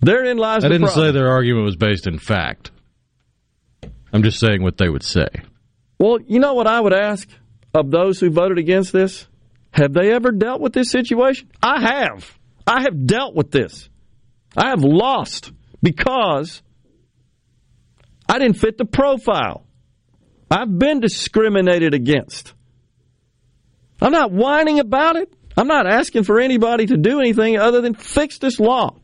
Therein lies I the didn't problem. say their argument was based in fact. I'm just saying what they would say. Well, you know what I would ask of those who voted against this? Have they ever dealt with this situation? I have. I have dealt with this. I have lost because I didn't fit the profile. I've been discriminated against. I'm not whining about it. I'm not asking for anybody to do anything other than fix this law.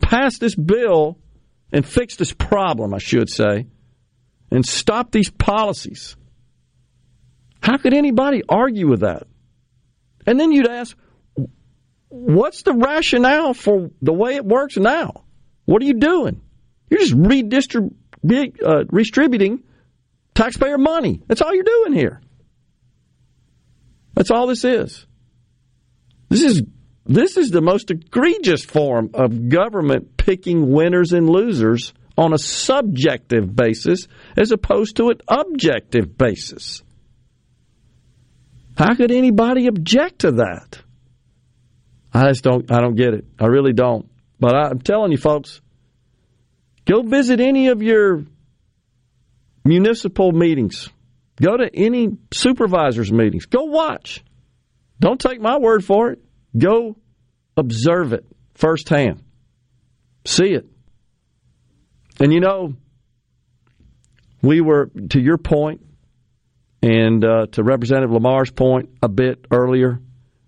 Pass this bill and fix this problem, I should say, and stop these policies. How could anybody argue with that? And then you'd ask, what's the rationale for the way it works now? What are you doing? You're just redistrib- uh, redistributing taxpayer money. That's all you're doing here. That's all this is. This is this is the most egregious form of government picking winners and losers on a subjective basis as opposed to an objective basis. How could anybody object to that? I just don't I don't get it. I really don't. But I'm telling you folks, go visit any of your municipal meetings. Go to any supervisors meetings. Go watch. Don't take my word for it. Go observe it firsthand. See it. And you know, we were, to your point, and uh, to Representative Lamar's point a bit earlier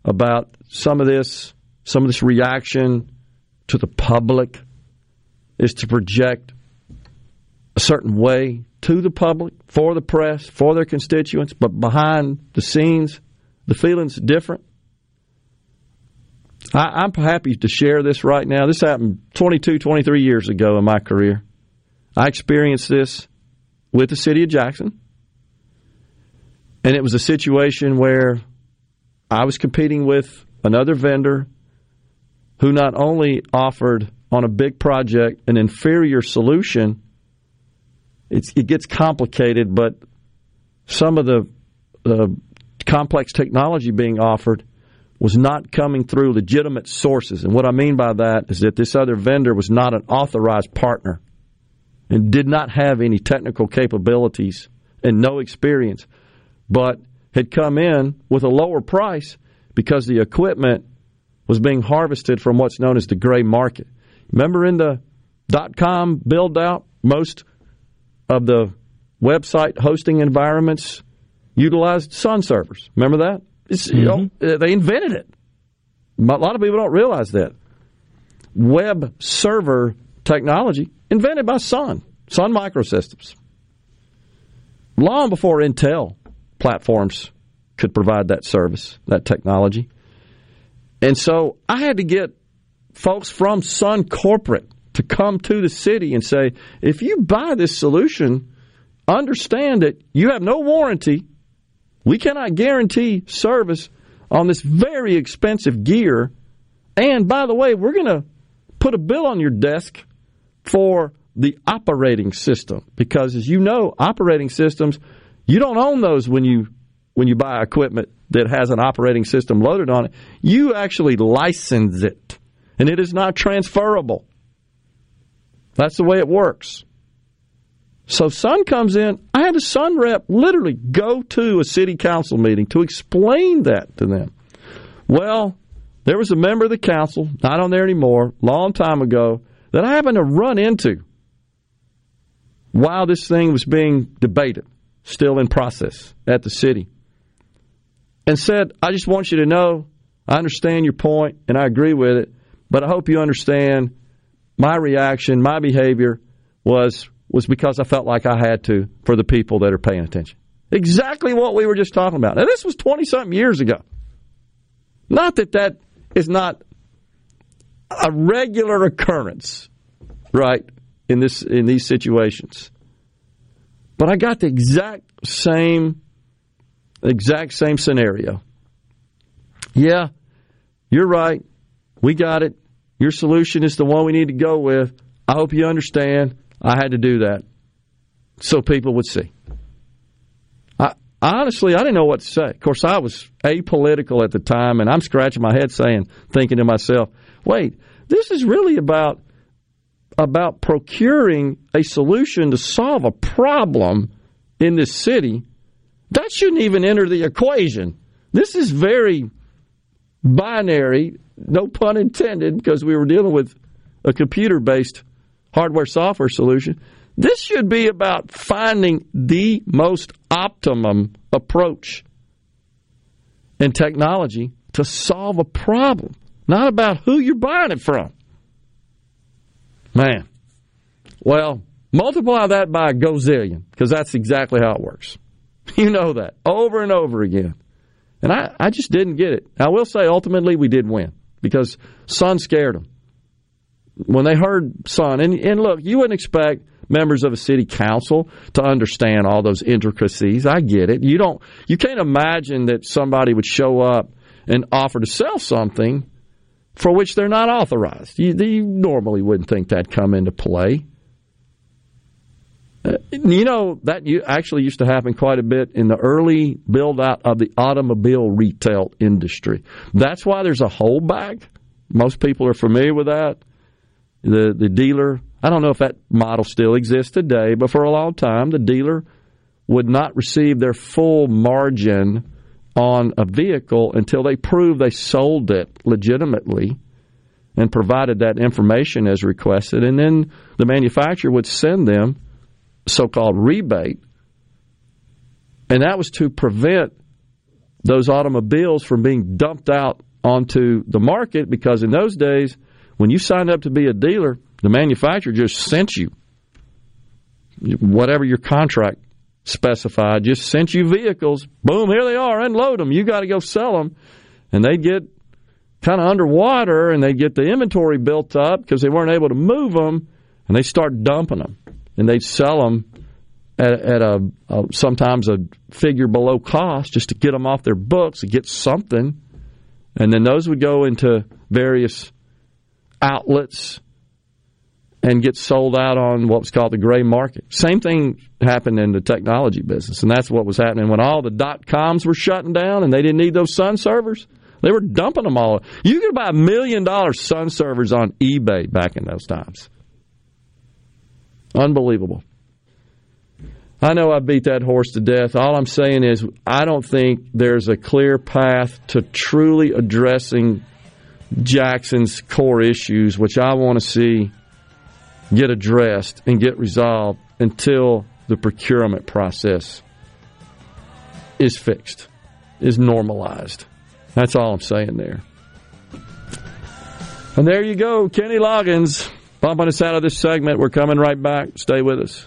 about some of this, some of this reaction to the public is to project a certain way to the public, for the press, for their constituents, but behind the scenes, the feeling's different. I, I'm happy to share this right now. This happened 22, 23 years ago in my career. I experienced this with the city of Jackson. And it was a situation where I was competing with another vendor who not only offered on a big project an inferior solution, it gets complicated, but some of the uh, complex technology being offered was not coming through legitimate sources. And what I mean by that is that this other vendor was not an authorized partner and did not have any technical capabilities and no experience, but had come in with a lower price because the equipment was being harvested from what's known as the gray market. Remember in the dot com build out, most of the website hosting environments utilized Sun servers. Remember that? It's, you know, mm-hmm. they invented it. A lot of people don't realize that. Web server technology invented by Sun, Sun Microsystems. Long before Intel platforms could provide that service, that technology. And so I had to get folks from Sun Corporate to come to the city and say, if you buy this solution, understand that you have no warranty. We cannot guarantee service on this very expensive gear. And by the way, we're going to put a bill on your desk for the operating system because as you know, operating systems, you don't own those when you when you buy equipment that has an operating system loaded on it. You actually license it and it is not transferable. That's the way it works. So Sun comes in. I had a Sun rep literally go to a city council meeting to explain that to them. Well, there was a member of the council, not on there anymore, long time ago, that I happened to run into while this thing was being debated, still in process at the city, and said, I just want you to know I understand your point and I agree with it, but I hope you understand my reaction, my behavior was was because I felt like I had to for the people that are paying attention. Exactly what we were just talking about. Now this was 20 something years ago. Not that that is not a regular occurrence, right, in this in these situations. But I got the exact same exact same scenario. Yeah, you're right. We got it. Your solution is the one we need to go with. I hope you understand. I had to do that so people would see. I, honestly, I didn't know what to say. Of course, I was apolitical at the time, and I'm scratching my head saying, thinking to myself, wait, this is really about about procuring a solution to solve a problem in this city. That shouldn't even enter the equation. This is very binary, no pun intended, because we were dealing with a computer based hardware software solution. This should be about finding the most optimum approach in technology to solve a problem, not about who you're buying it from. Man. Well, multiply that by a gazillion, because that's exactly how it works. You know that over and over again. And I, I just didn't get it. I will say ultimately we did win because Sun scared them. When they heard Sun, and, and look, you wouldn't expect members of a city council to understand all those intricacies. I get it. You don't you can't imagine that somebody would show up and offer to sell something for which they're not authorized. You, you normally wouldn't think that come into play. Uh, you know that actually used to happen quite a bit in the early build out of the automobile retail industry. That's why there's a holdback. Most people are familiar with that. The the dealer, I don't know if that model still exists today, but for a long time the dealer would not receive their full margin on a vehicle until they proved they sold it legitimately and provided that information as requested and then the manufacturer would send them so-called rebate, and that was to prevent those automobiles from being dumped out onto the market because in those days, when you signed up to be a dealer, the manufacturer just sent you whatever your contract specified, just sent you vehicles. Boom, here they are, unload them. You got to go sell them. And they'd get kind of underwater and they'd get the inventory built up because they weren't able to move them and they start dumping them and they'd sell them at, at a, a, sometimes a figure below cost just to get them off their books to get something, and then those would go into various outlets and get sold out on what was called the gray market. Same thing happened in the technology business, and that's what was happening when all the dot coms were shutting down and they didn't need those Sun servers. They were dumping them all. You could buy million dollar Sun servers on eBay back in those times. Unbelievable. I know I beat that horse to death. All I'm saying is, I don't think there's a clear path to truly addressing Jackson's core issues, which I want to see get addressed and get resolved until the procurement process is fixed, is normalized. That's all I'm saying there. And there you go, Kenny Loggins bumping us out of this segment. We're coming right back. Stay with us.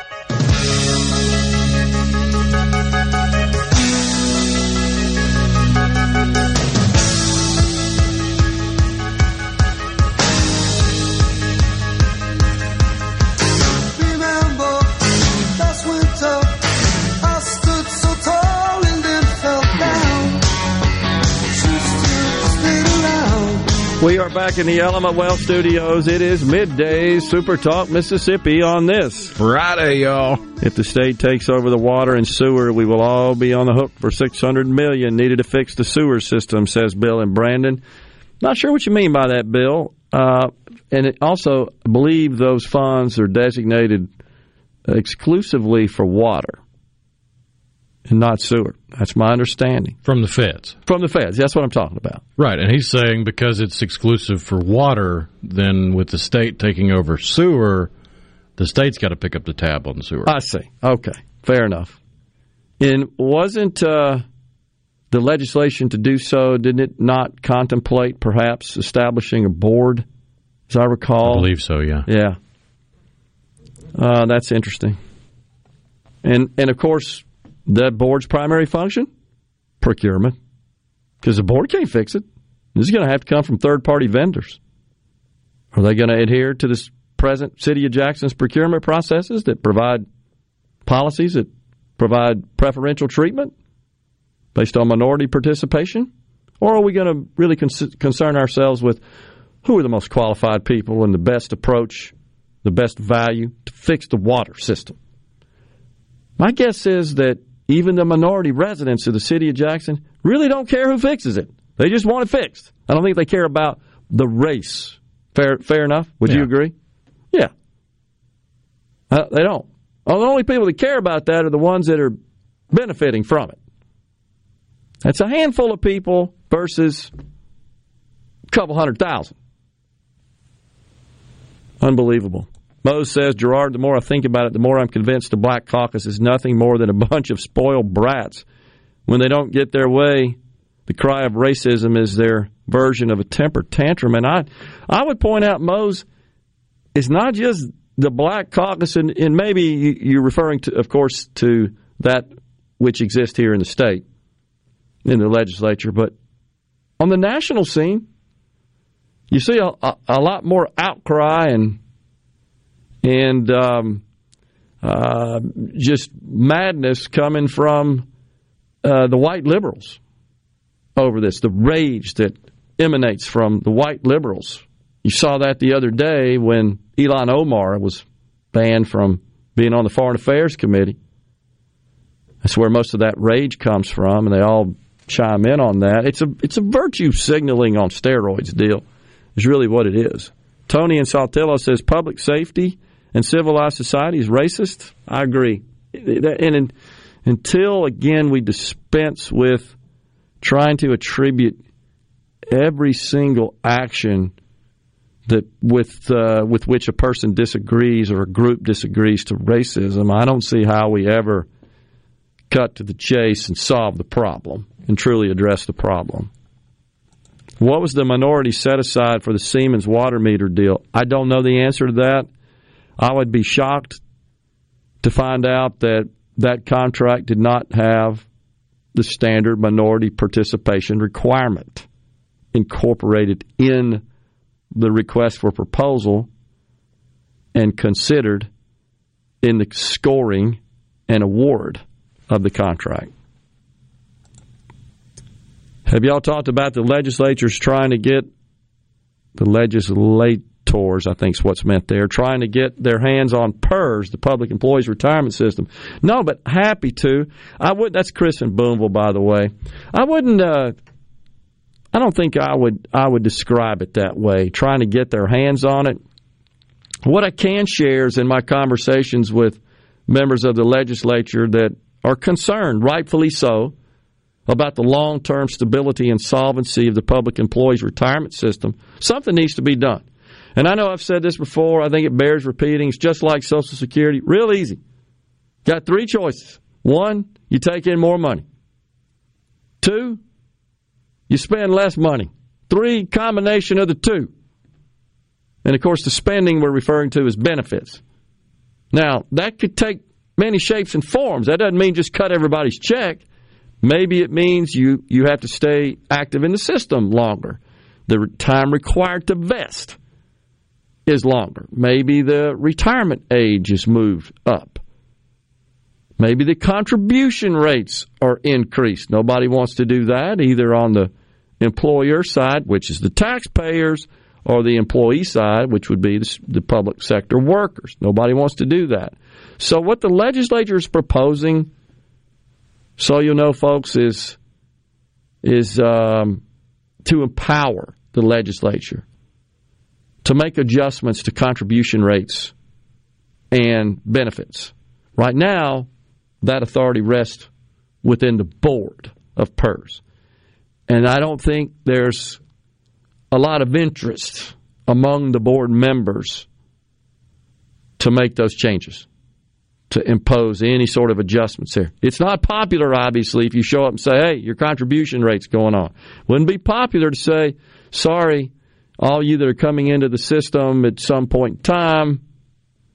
We are back in the Element Wealth Studios. It is midday Super Talk Mississippi on this Friday, y'all. If the state takes over the water and sewer, we will all be on the hook for 600 million needed to fix the sewer system, says Bill and Brandon. Not sure what you mean by that, Bill. Uh, and it also, believe those funds are designated exclusively for water and not sewer. That's my understanding. From the feds. From the feds. That's what I'm talking about. Right, and he's saying because it's exclusive for water, then with the state taking over sewer, the state's got to pick up the tab on the sewer. I see. Okay. Fair enough. And wasn't uh, the legislation to do so, didn't it not contemplate perhaps establishing a board, as I recall? I believe so, yeah. Yeah. Uh, that's interesting. And and of course, that board's primary function, procurement, because the board can't fix it. This is going to have to come from third party vendors. Are they going to adhere to this present City of Jackson's procurement processes that provide policies that provide preferential treatment based on minority participation? Or are we going to really con- concern ourselves with who are the most qualified people and the best approach, the best value to fix the water system? My guess is that even the minority residents of the city of Jackson really don't care who fixes it. They just want it fixed. I don't think they care about the race. Fair, fair enough. Would you agree? Yeah. Uh, they don't. Well, the only people that care about that are the ones that are benefiting from it. That's a handful of people versus a couple hundred thousand. Unbelievable. Mose says, Gerard, the more I think about it, the more I'm convinced the Black Caucus is nothing more than a bunch of spoiled brats. When they don't get their way, the cry of racism is their version of a temper tantrum. And I, I would point out, Mose, it's not just the Black Caucus, and, and maybe you- you're referring to, of course, to that which exists here in the state, in the legislature, but on the national scene, you see a, a, a lot more outcry and and um, uh, just madness coming from uh, the white liberals over this. The rage that emanates from the white liberals. You saw that the other day when Ilhan Omar was banned from being on the Foreign Affairs Committee. That's where most of that rage comes from, and they all chime in on that. It's a it's a virtue signaling on steroids deal. Is really what it is. Tony in Saltillo says public safety and civilized society is racist. I agree. And until again we dispense with trying to attribute every single action that with uh, with which a person disagrees or a group disagrees to racism, I don't see how we ever cut to the chase and solve the problem and truly address the problem. What was the minority set aside for the Siemens water meter deal? I don't know the answer to that. I would be shocked to find out that that contract did not have the standard minority participation requirement incorporated in the request for proposal and considered in the scoring and award of the contract. Have y'all talked about the legislatures trying to get the I think is what's meant there, trying to get their hands on PERS, the Public Employees Retirement System? No, but happy to. I would. That's Chris and Boonville, by the way. I wouldn't. Uh, I don't think I would. I would describe it that way. Trying to get their hands on it. What I can share is in my conversations with members of the legislature that are concerned, rightfully so, about the long term stability and solvency of the public employees retirement system. Something needs to be done. And I know I've said this before, I think it bears repeating. It's just like Social Security, real easy. Got three choices. One, you take in more money. Two, you spend less money. Three, combination of the two. And of course, the spending we're referring to is benefits. Now, that could take many shapes and forms. That doesn't mean just cut everybody's check. Maybe it means you, you have to stay active in the system longer. The time required to vest is longer. Maybe the retirement age is moved up. Maybe the contribution rates are increased. Nobody wants to do that, either on the employer side, which is the taxpayers, or the employee side, which would be the, public sector workers. Nobody wants to do that. So, what the legislature is proposing, so you know, folks, is is um, to empower the legislature to make adjustments to contribution rates and benefits. Right now, that authority rests within the board of PERS. And I don't think there's a lot of interest among the board members to make those changes, to impose any sort of adjustments there. It's not popular, obviously, if you show up and say, hey, your contribution rate's going on. Wouldn't be popular to say, sorry, all you that are coming into the system at some point in time,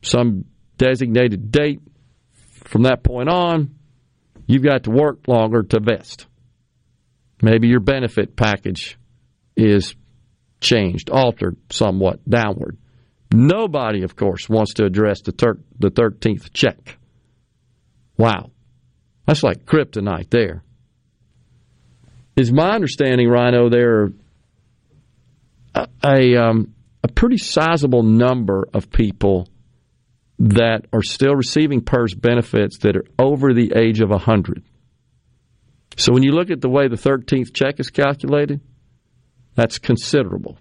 some designated date, from that point on, you've got to work longer to vest. Maybe your benefit package is changed, altered somewhat downward. Nobody, of course, wants to address the, the 13th check. Wow. That's like kryptonite there. Is my understanding, Rhino, there are a, a, um, a pretty sizable number of people that are still receiving PERS benefits that are over the age of 100. So when you look at the way the 13th check is calculated, that's considerable.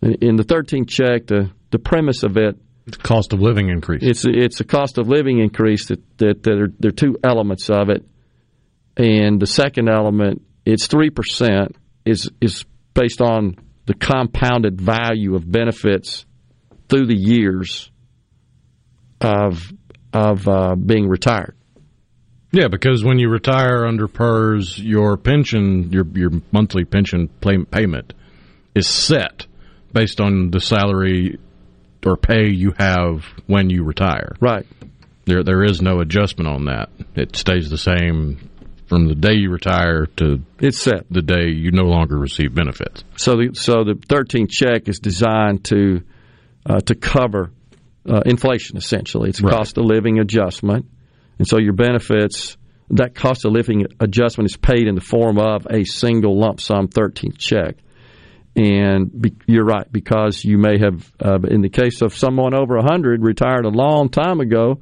In the 13th check, the, the premise of it it's cost of living increase. It's it's a cost of living increase that, that, that are, there are two elements of it, and the second element, it's three percent, is is based on the compounded value of benefits through the years of of uh, being retired. Yeah, because when you retire under PERS, your pension, your your monthly pension payment is set based on the salary or pay you have when you retire. Right. There there is no adjustment on that. It stays the same from the day you retire to it's set the day you no longer receive benefits. So the so the 13th check is designed to uh, to cover uh, inflation essentially. It's a right. cost of living adjustment, and so your benefits that cost of living adjustment is paid in the form of a single lump sum 13th check. And be, you're right because you may have, uh, in the case of someone over 100 retired a long time ago,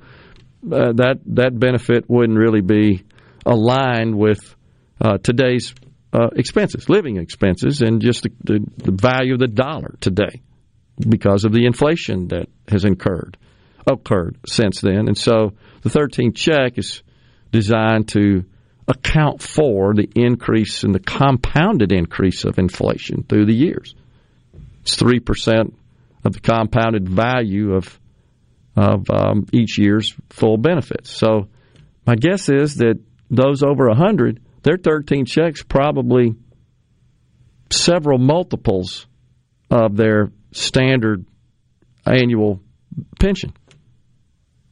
uh, that that benefit wouldn't really be aligned with uh, today's uh, expenses, living expenses, and just the, the, the value of the dollar today because of the inflation that has incurred occurred since then. And so the 13th check is designed to account for the increase in the compounded increase of inflation through the years. It's 3% of the compounded value of of um, each year's full benefits. So my guess is that those over 100, their 13 checks probably several multiples of their standard annual pension.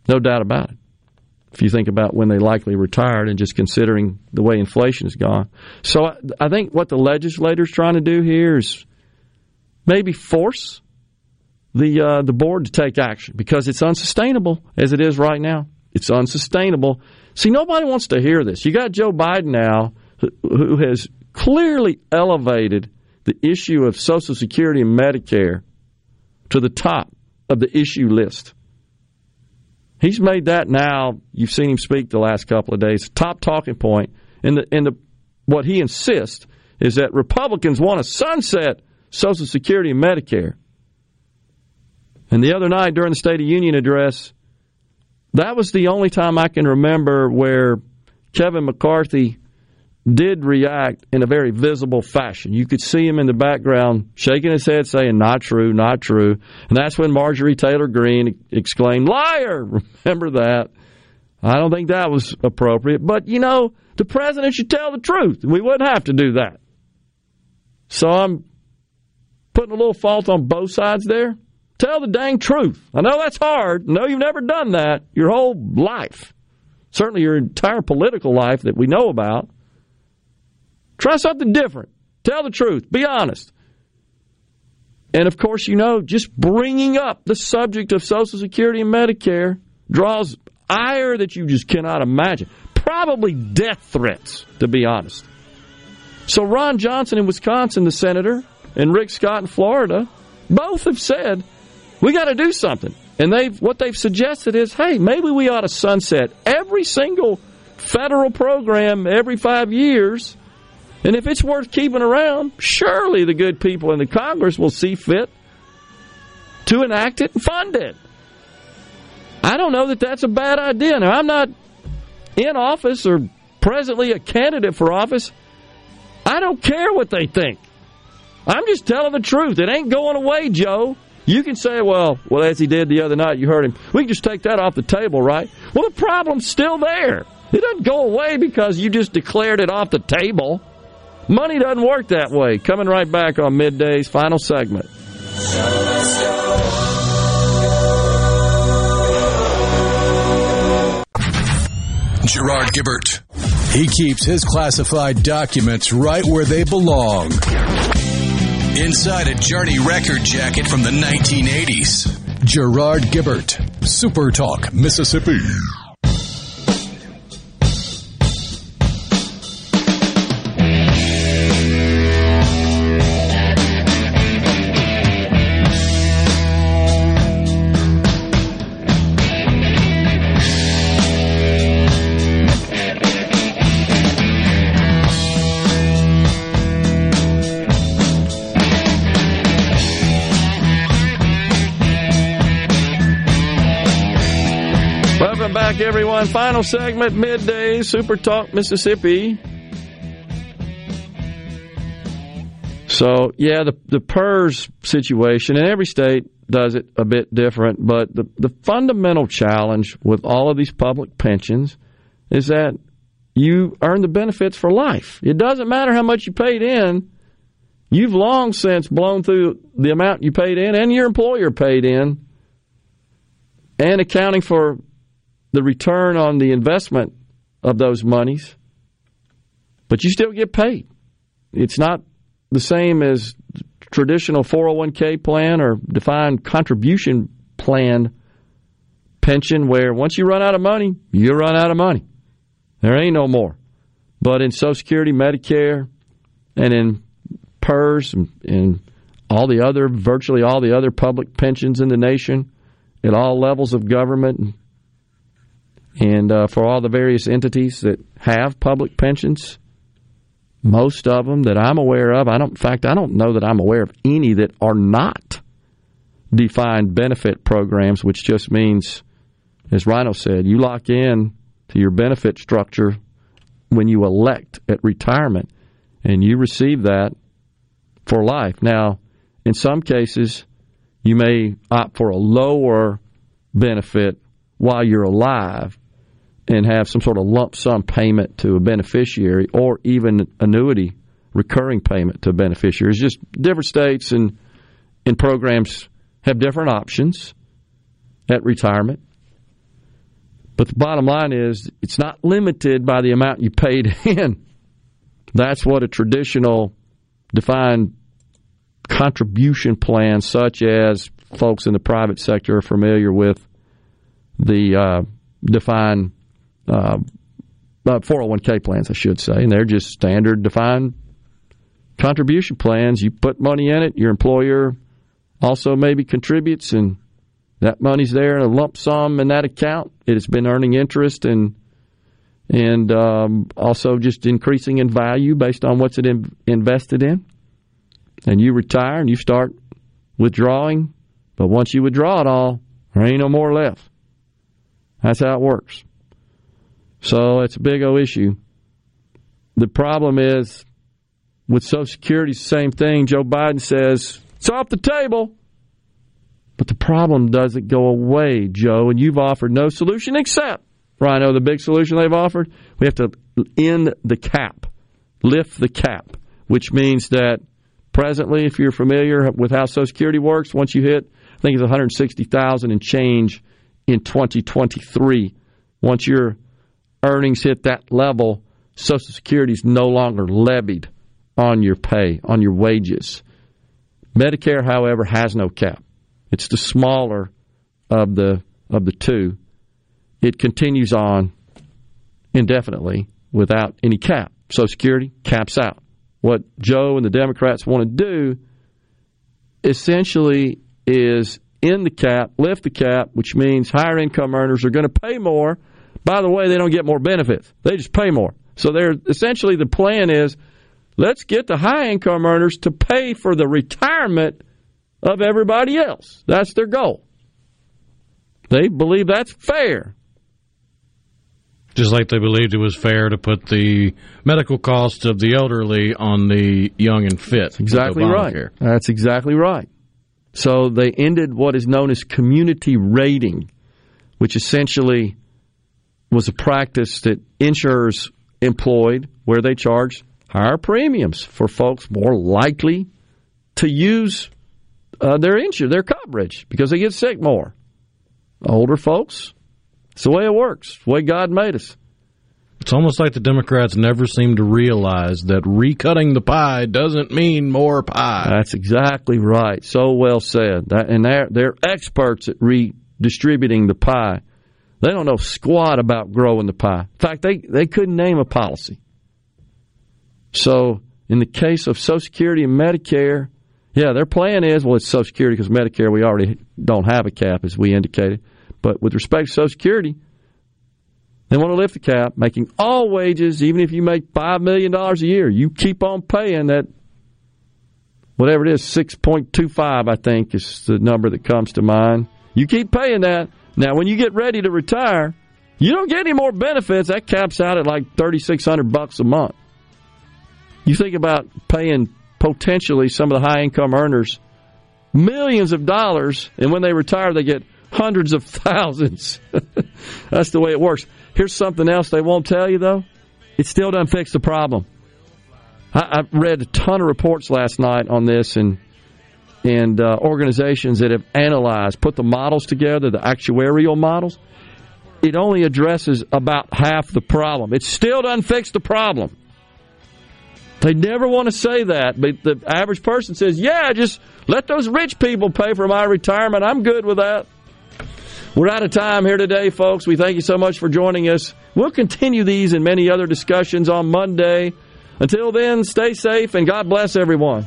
No doubt about it. If you think about when they likely retired and just considering the way inflation has gone. So I, think what the legislator's trying to do here is maybe force the uh, the board to take action because it's unsustainable as it is right now. It's unsustainable. See, nobody wants to hear this. You got Joe Biden now who has clearly elevated the issue of Social Security and Medicare to the top of the issue list. He's made that now. You've seen him speak the last couple of days. Top talking point. And the and the what he insists is that Republicans want to sunset Social Security and Medicare. And the other night during the State of Union address, that was the only time I can remember where Kevin McCarthy did react in a very visible fashion. You could see him in the background shaking his head, saying, Not true, not true. And that's when Marjorie Taylor Greene exclaimed, Liar! Remember that. I don't think that was appropriate. But, you know, the president should tell the truth. We wouldn't have to do that. So I'm putting a little fault on both sides there. Tell the dang truth. I know that's hard. Know you've never done that your whole life. Certainly your entire political life that we know about. Try something different. Tell the truth. Be honest. And of course, you know, just bringing up the subject of Social Security and Medicare draws ire that you just cannot imagine. Probably death threats, to be honest. So Ron Johnson in Wisconsin, the senator, and Rick Scott in Florida, both have said we got to do something. And they've what they've suggested is, hey, maybe we ought to sunset every single federal program every five years. And if it's worth keeping around, surely the good people in the Congress will see fit to enact it and fund it. I don't know that that's a bad idea. Now, I'm not in office or presently a candidate for office. I don't care what they think. I'm just telling the truth. It ain't going away, Joe. You can say, well, well, as he did the other night, you heard him. We can just take that off the table, right? Well, the problem's still there. It doesn't go away because you just declared it off the table. Money doesn't work that way. Coming right back on Midday's final segment. Gerard Gibert. He keeps his classified documents right where they belong. Inside a Journey record jacket from the 1980s. Gerard Gibert, Super Talk, Mississippi. Back, everyone. Final segment, midday, Super Talk, Mississippi. So, yeah, the, the PERS situation, and every state does it a bit different, but the, the fundamental challenge with all of these public pensions is that you earn the benefits for life. It doesn't matter how much you paid in, you've long since blown through the amount you paid in and your employer paid in, and accounting for the return on the investment of those monies, but you still get paid. It's not the same as traditional 401k plan or defined contribution plan pension where once you run out of money, you run out of money. There ain't no more. But in Social Security, Medicare, and in PERS and, and all the other, virtually all the other public pensions in the nation, at all levels of government, and uh, for all the various entities that have public pensions, most of them that I'm aware of, I don't. In fact, I don't know that I'm aware of any that are not defined benefit programs, which just means, as Rhino said, you lock in to your benefit structure when you elect at retirement, and you receive that for life. Now, in some cases, you may opt for a lower benefit while you're alive and have some sort of lump sum payment to a beneficiary or even annuity recurring payment to. It's just different states and, and programs have different options at retirement. But the bottom line is it's not limited by the amount you paid in. That's what a traditional defined contribution plan, such as folks in the private sector are familiar with the uh, defined uh, 401k plans, I should say, and they're just standard defined contribution plans. You put money in it, your employer also maybe contributes, and that money's there in a lump sum in that account. It has been earning interest and and um, also just increasing in value based on what's it in, invested in. And you retire and you start withdrawing, but once you withdraw it all, there ain't no more left. That's how it works. So it's a big O issue. The problem is with Social Security, same thing. Joe Biden says it's off the table. But the problem doesn't go away, Joe, and you've offered no solution except, Rhino, the big solution they've offered, we have to end the cap, lift the cap, which means that presently, if you're familiar with how Social Security works, once you hit, I think it's 160,000 and change in 2023. Once your earnings hit that level, Social Security is no longer levied on your pay, on your wages. Medicare, however, has no cap. It's the smaller of the of the two. It continues on indefinitely without any cap. Social Security caps out. What Joe and the Democrats want to do essentially is in the cap, lift the cap, which means higher income earners are going to pay more. By the way, they don't get more benefits. They just pay more. So they're essentially the plan is let's get the high income earners to pay for the retirement of everybody else. That's their goal. They believe that's fair. Just like they believed it was fair to put the medical costs of the elderly on the young and fit. That's Exactly right. That's exactly right. So they ended what is known as community rating, which essentially was a practice that insurers employed where they charged higher premiums for folks more likely to use uh, their insurance, their coverage, because they get sick more. Older folks, it's the way it works, the way God made us. It's almost like the Democrats never seem to realize that recutting the pie doesn't mean more pie. That's exactly right. So well said. That, and they're, they're experts at redistributing the pie. They don't know squat about growing the pie. In fact, they, they couldn't name a policy. So, in the case of Social Security and Medicare, yeah, their plan is well, it's Social Security because Medicare we already don't have a cap, as we indicated. But with respect to Social Security, they want to lift the cap, making all wages, even if you make $5 million a year, you keep on paying that, whatever it is, 6.25, I think is the number that comes to mind. You keep paying that. Now, when you get ready to retire, you don't get any more benefits. That caps out at like 3600 bucks a month. You think about paying potentially some of the high income earners millions of dollars, and when they retire, they get hundreds of thousands. That's the way it works. Here's something else they won't tell you, though. It still doesn't fix the problem. I, I read a ton of reports last night on this and and uh, organizations that have analyzed, put the models together, the actuarial models. It only addresses about half the problem. It still doesn't fix the problem. They never want to say that, but the average person says, "Yeah, just let those rich people pay for my retirement. I'm good with that." We're out of time here today, folks. We thank you so much for joining us. We'll continue these and many other discussions on Monday. Until then, stay safe and God bless everyone.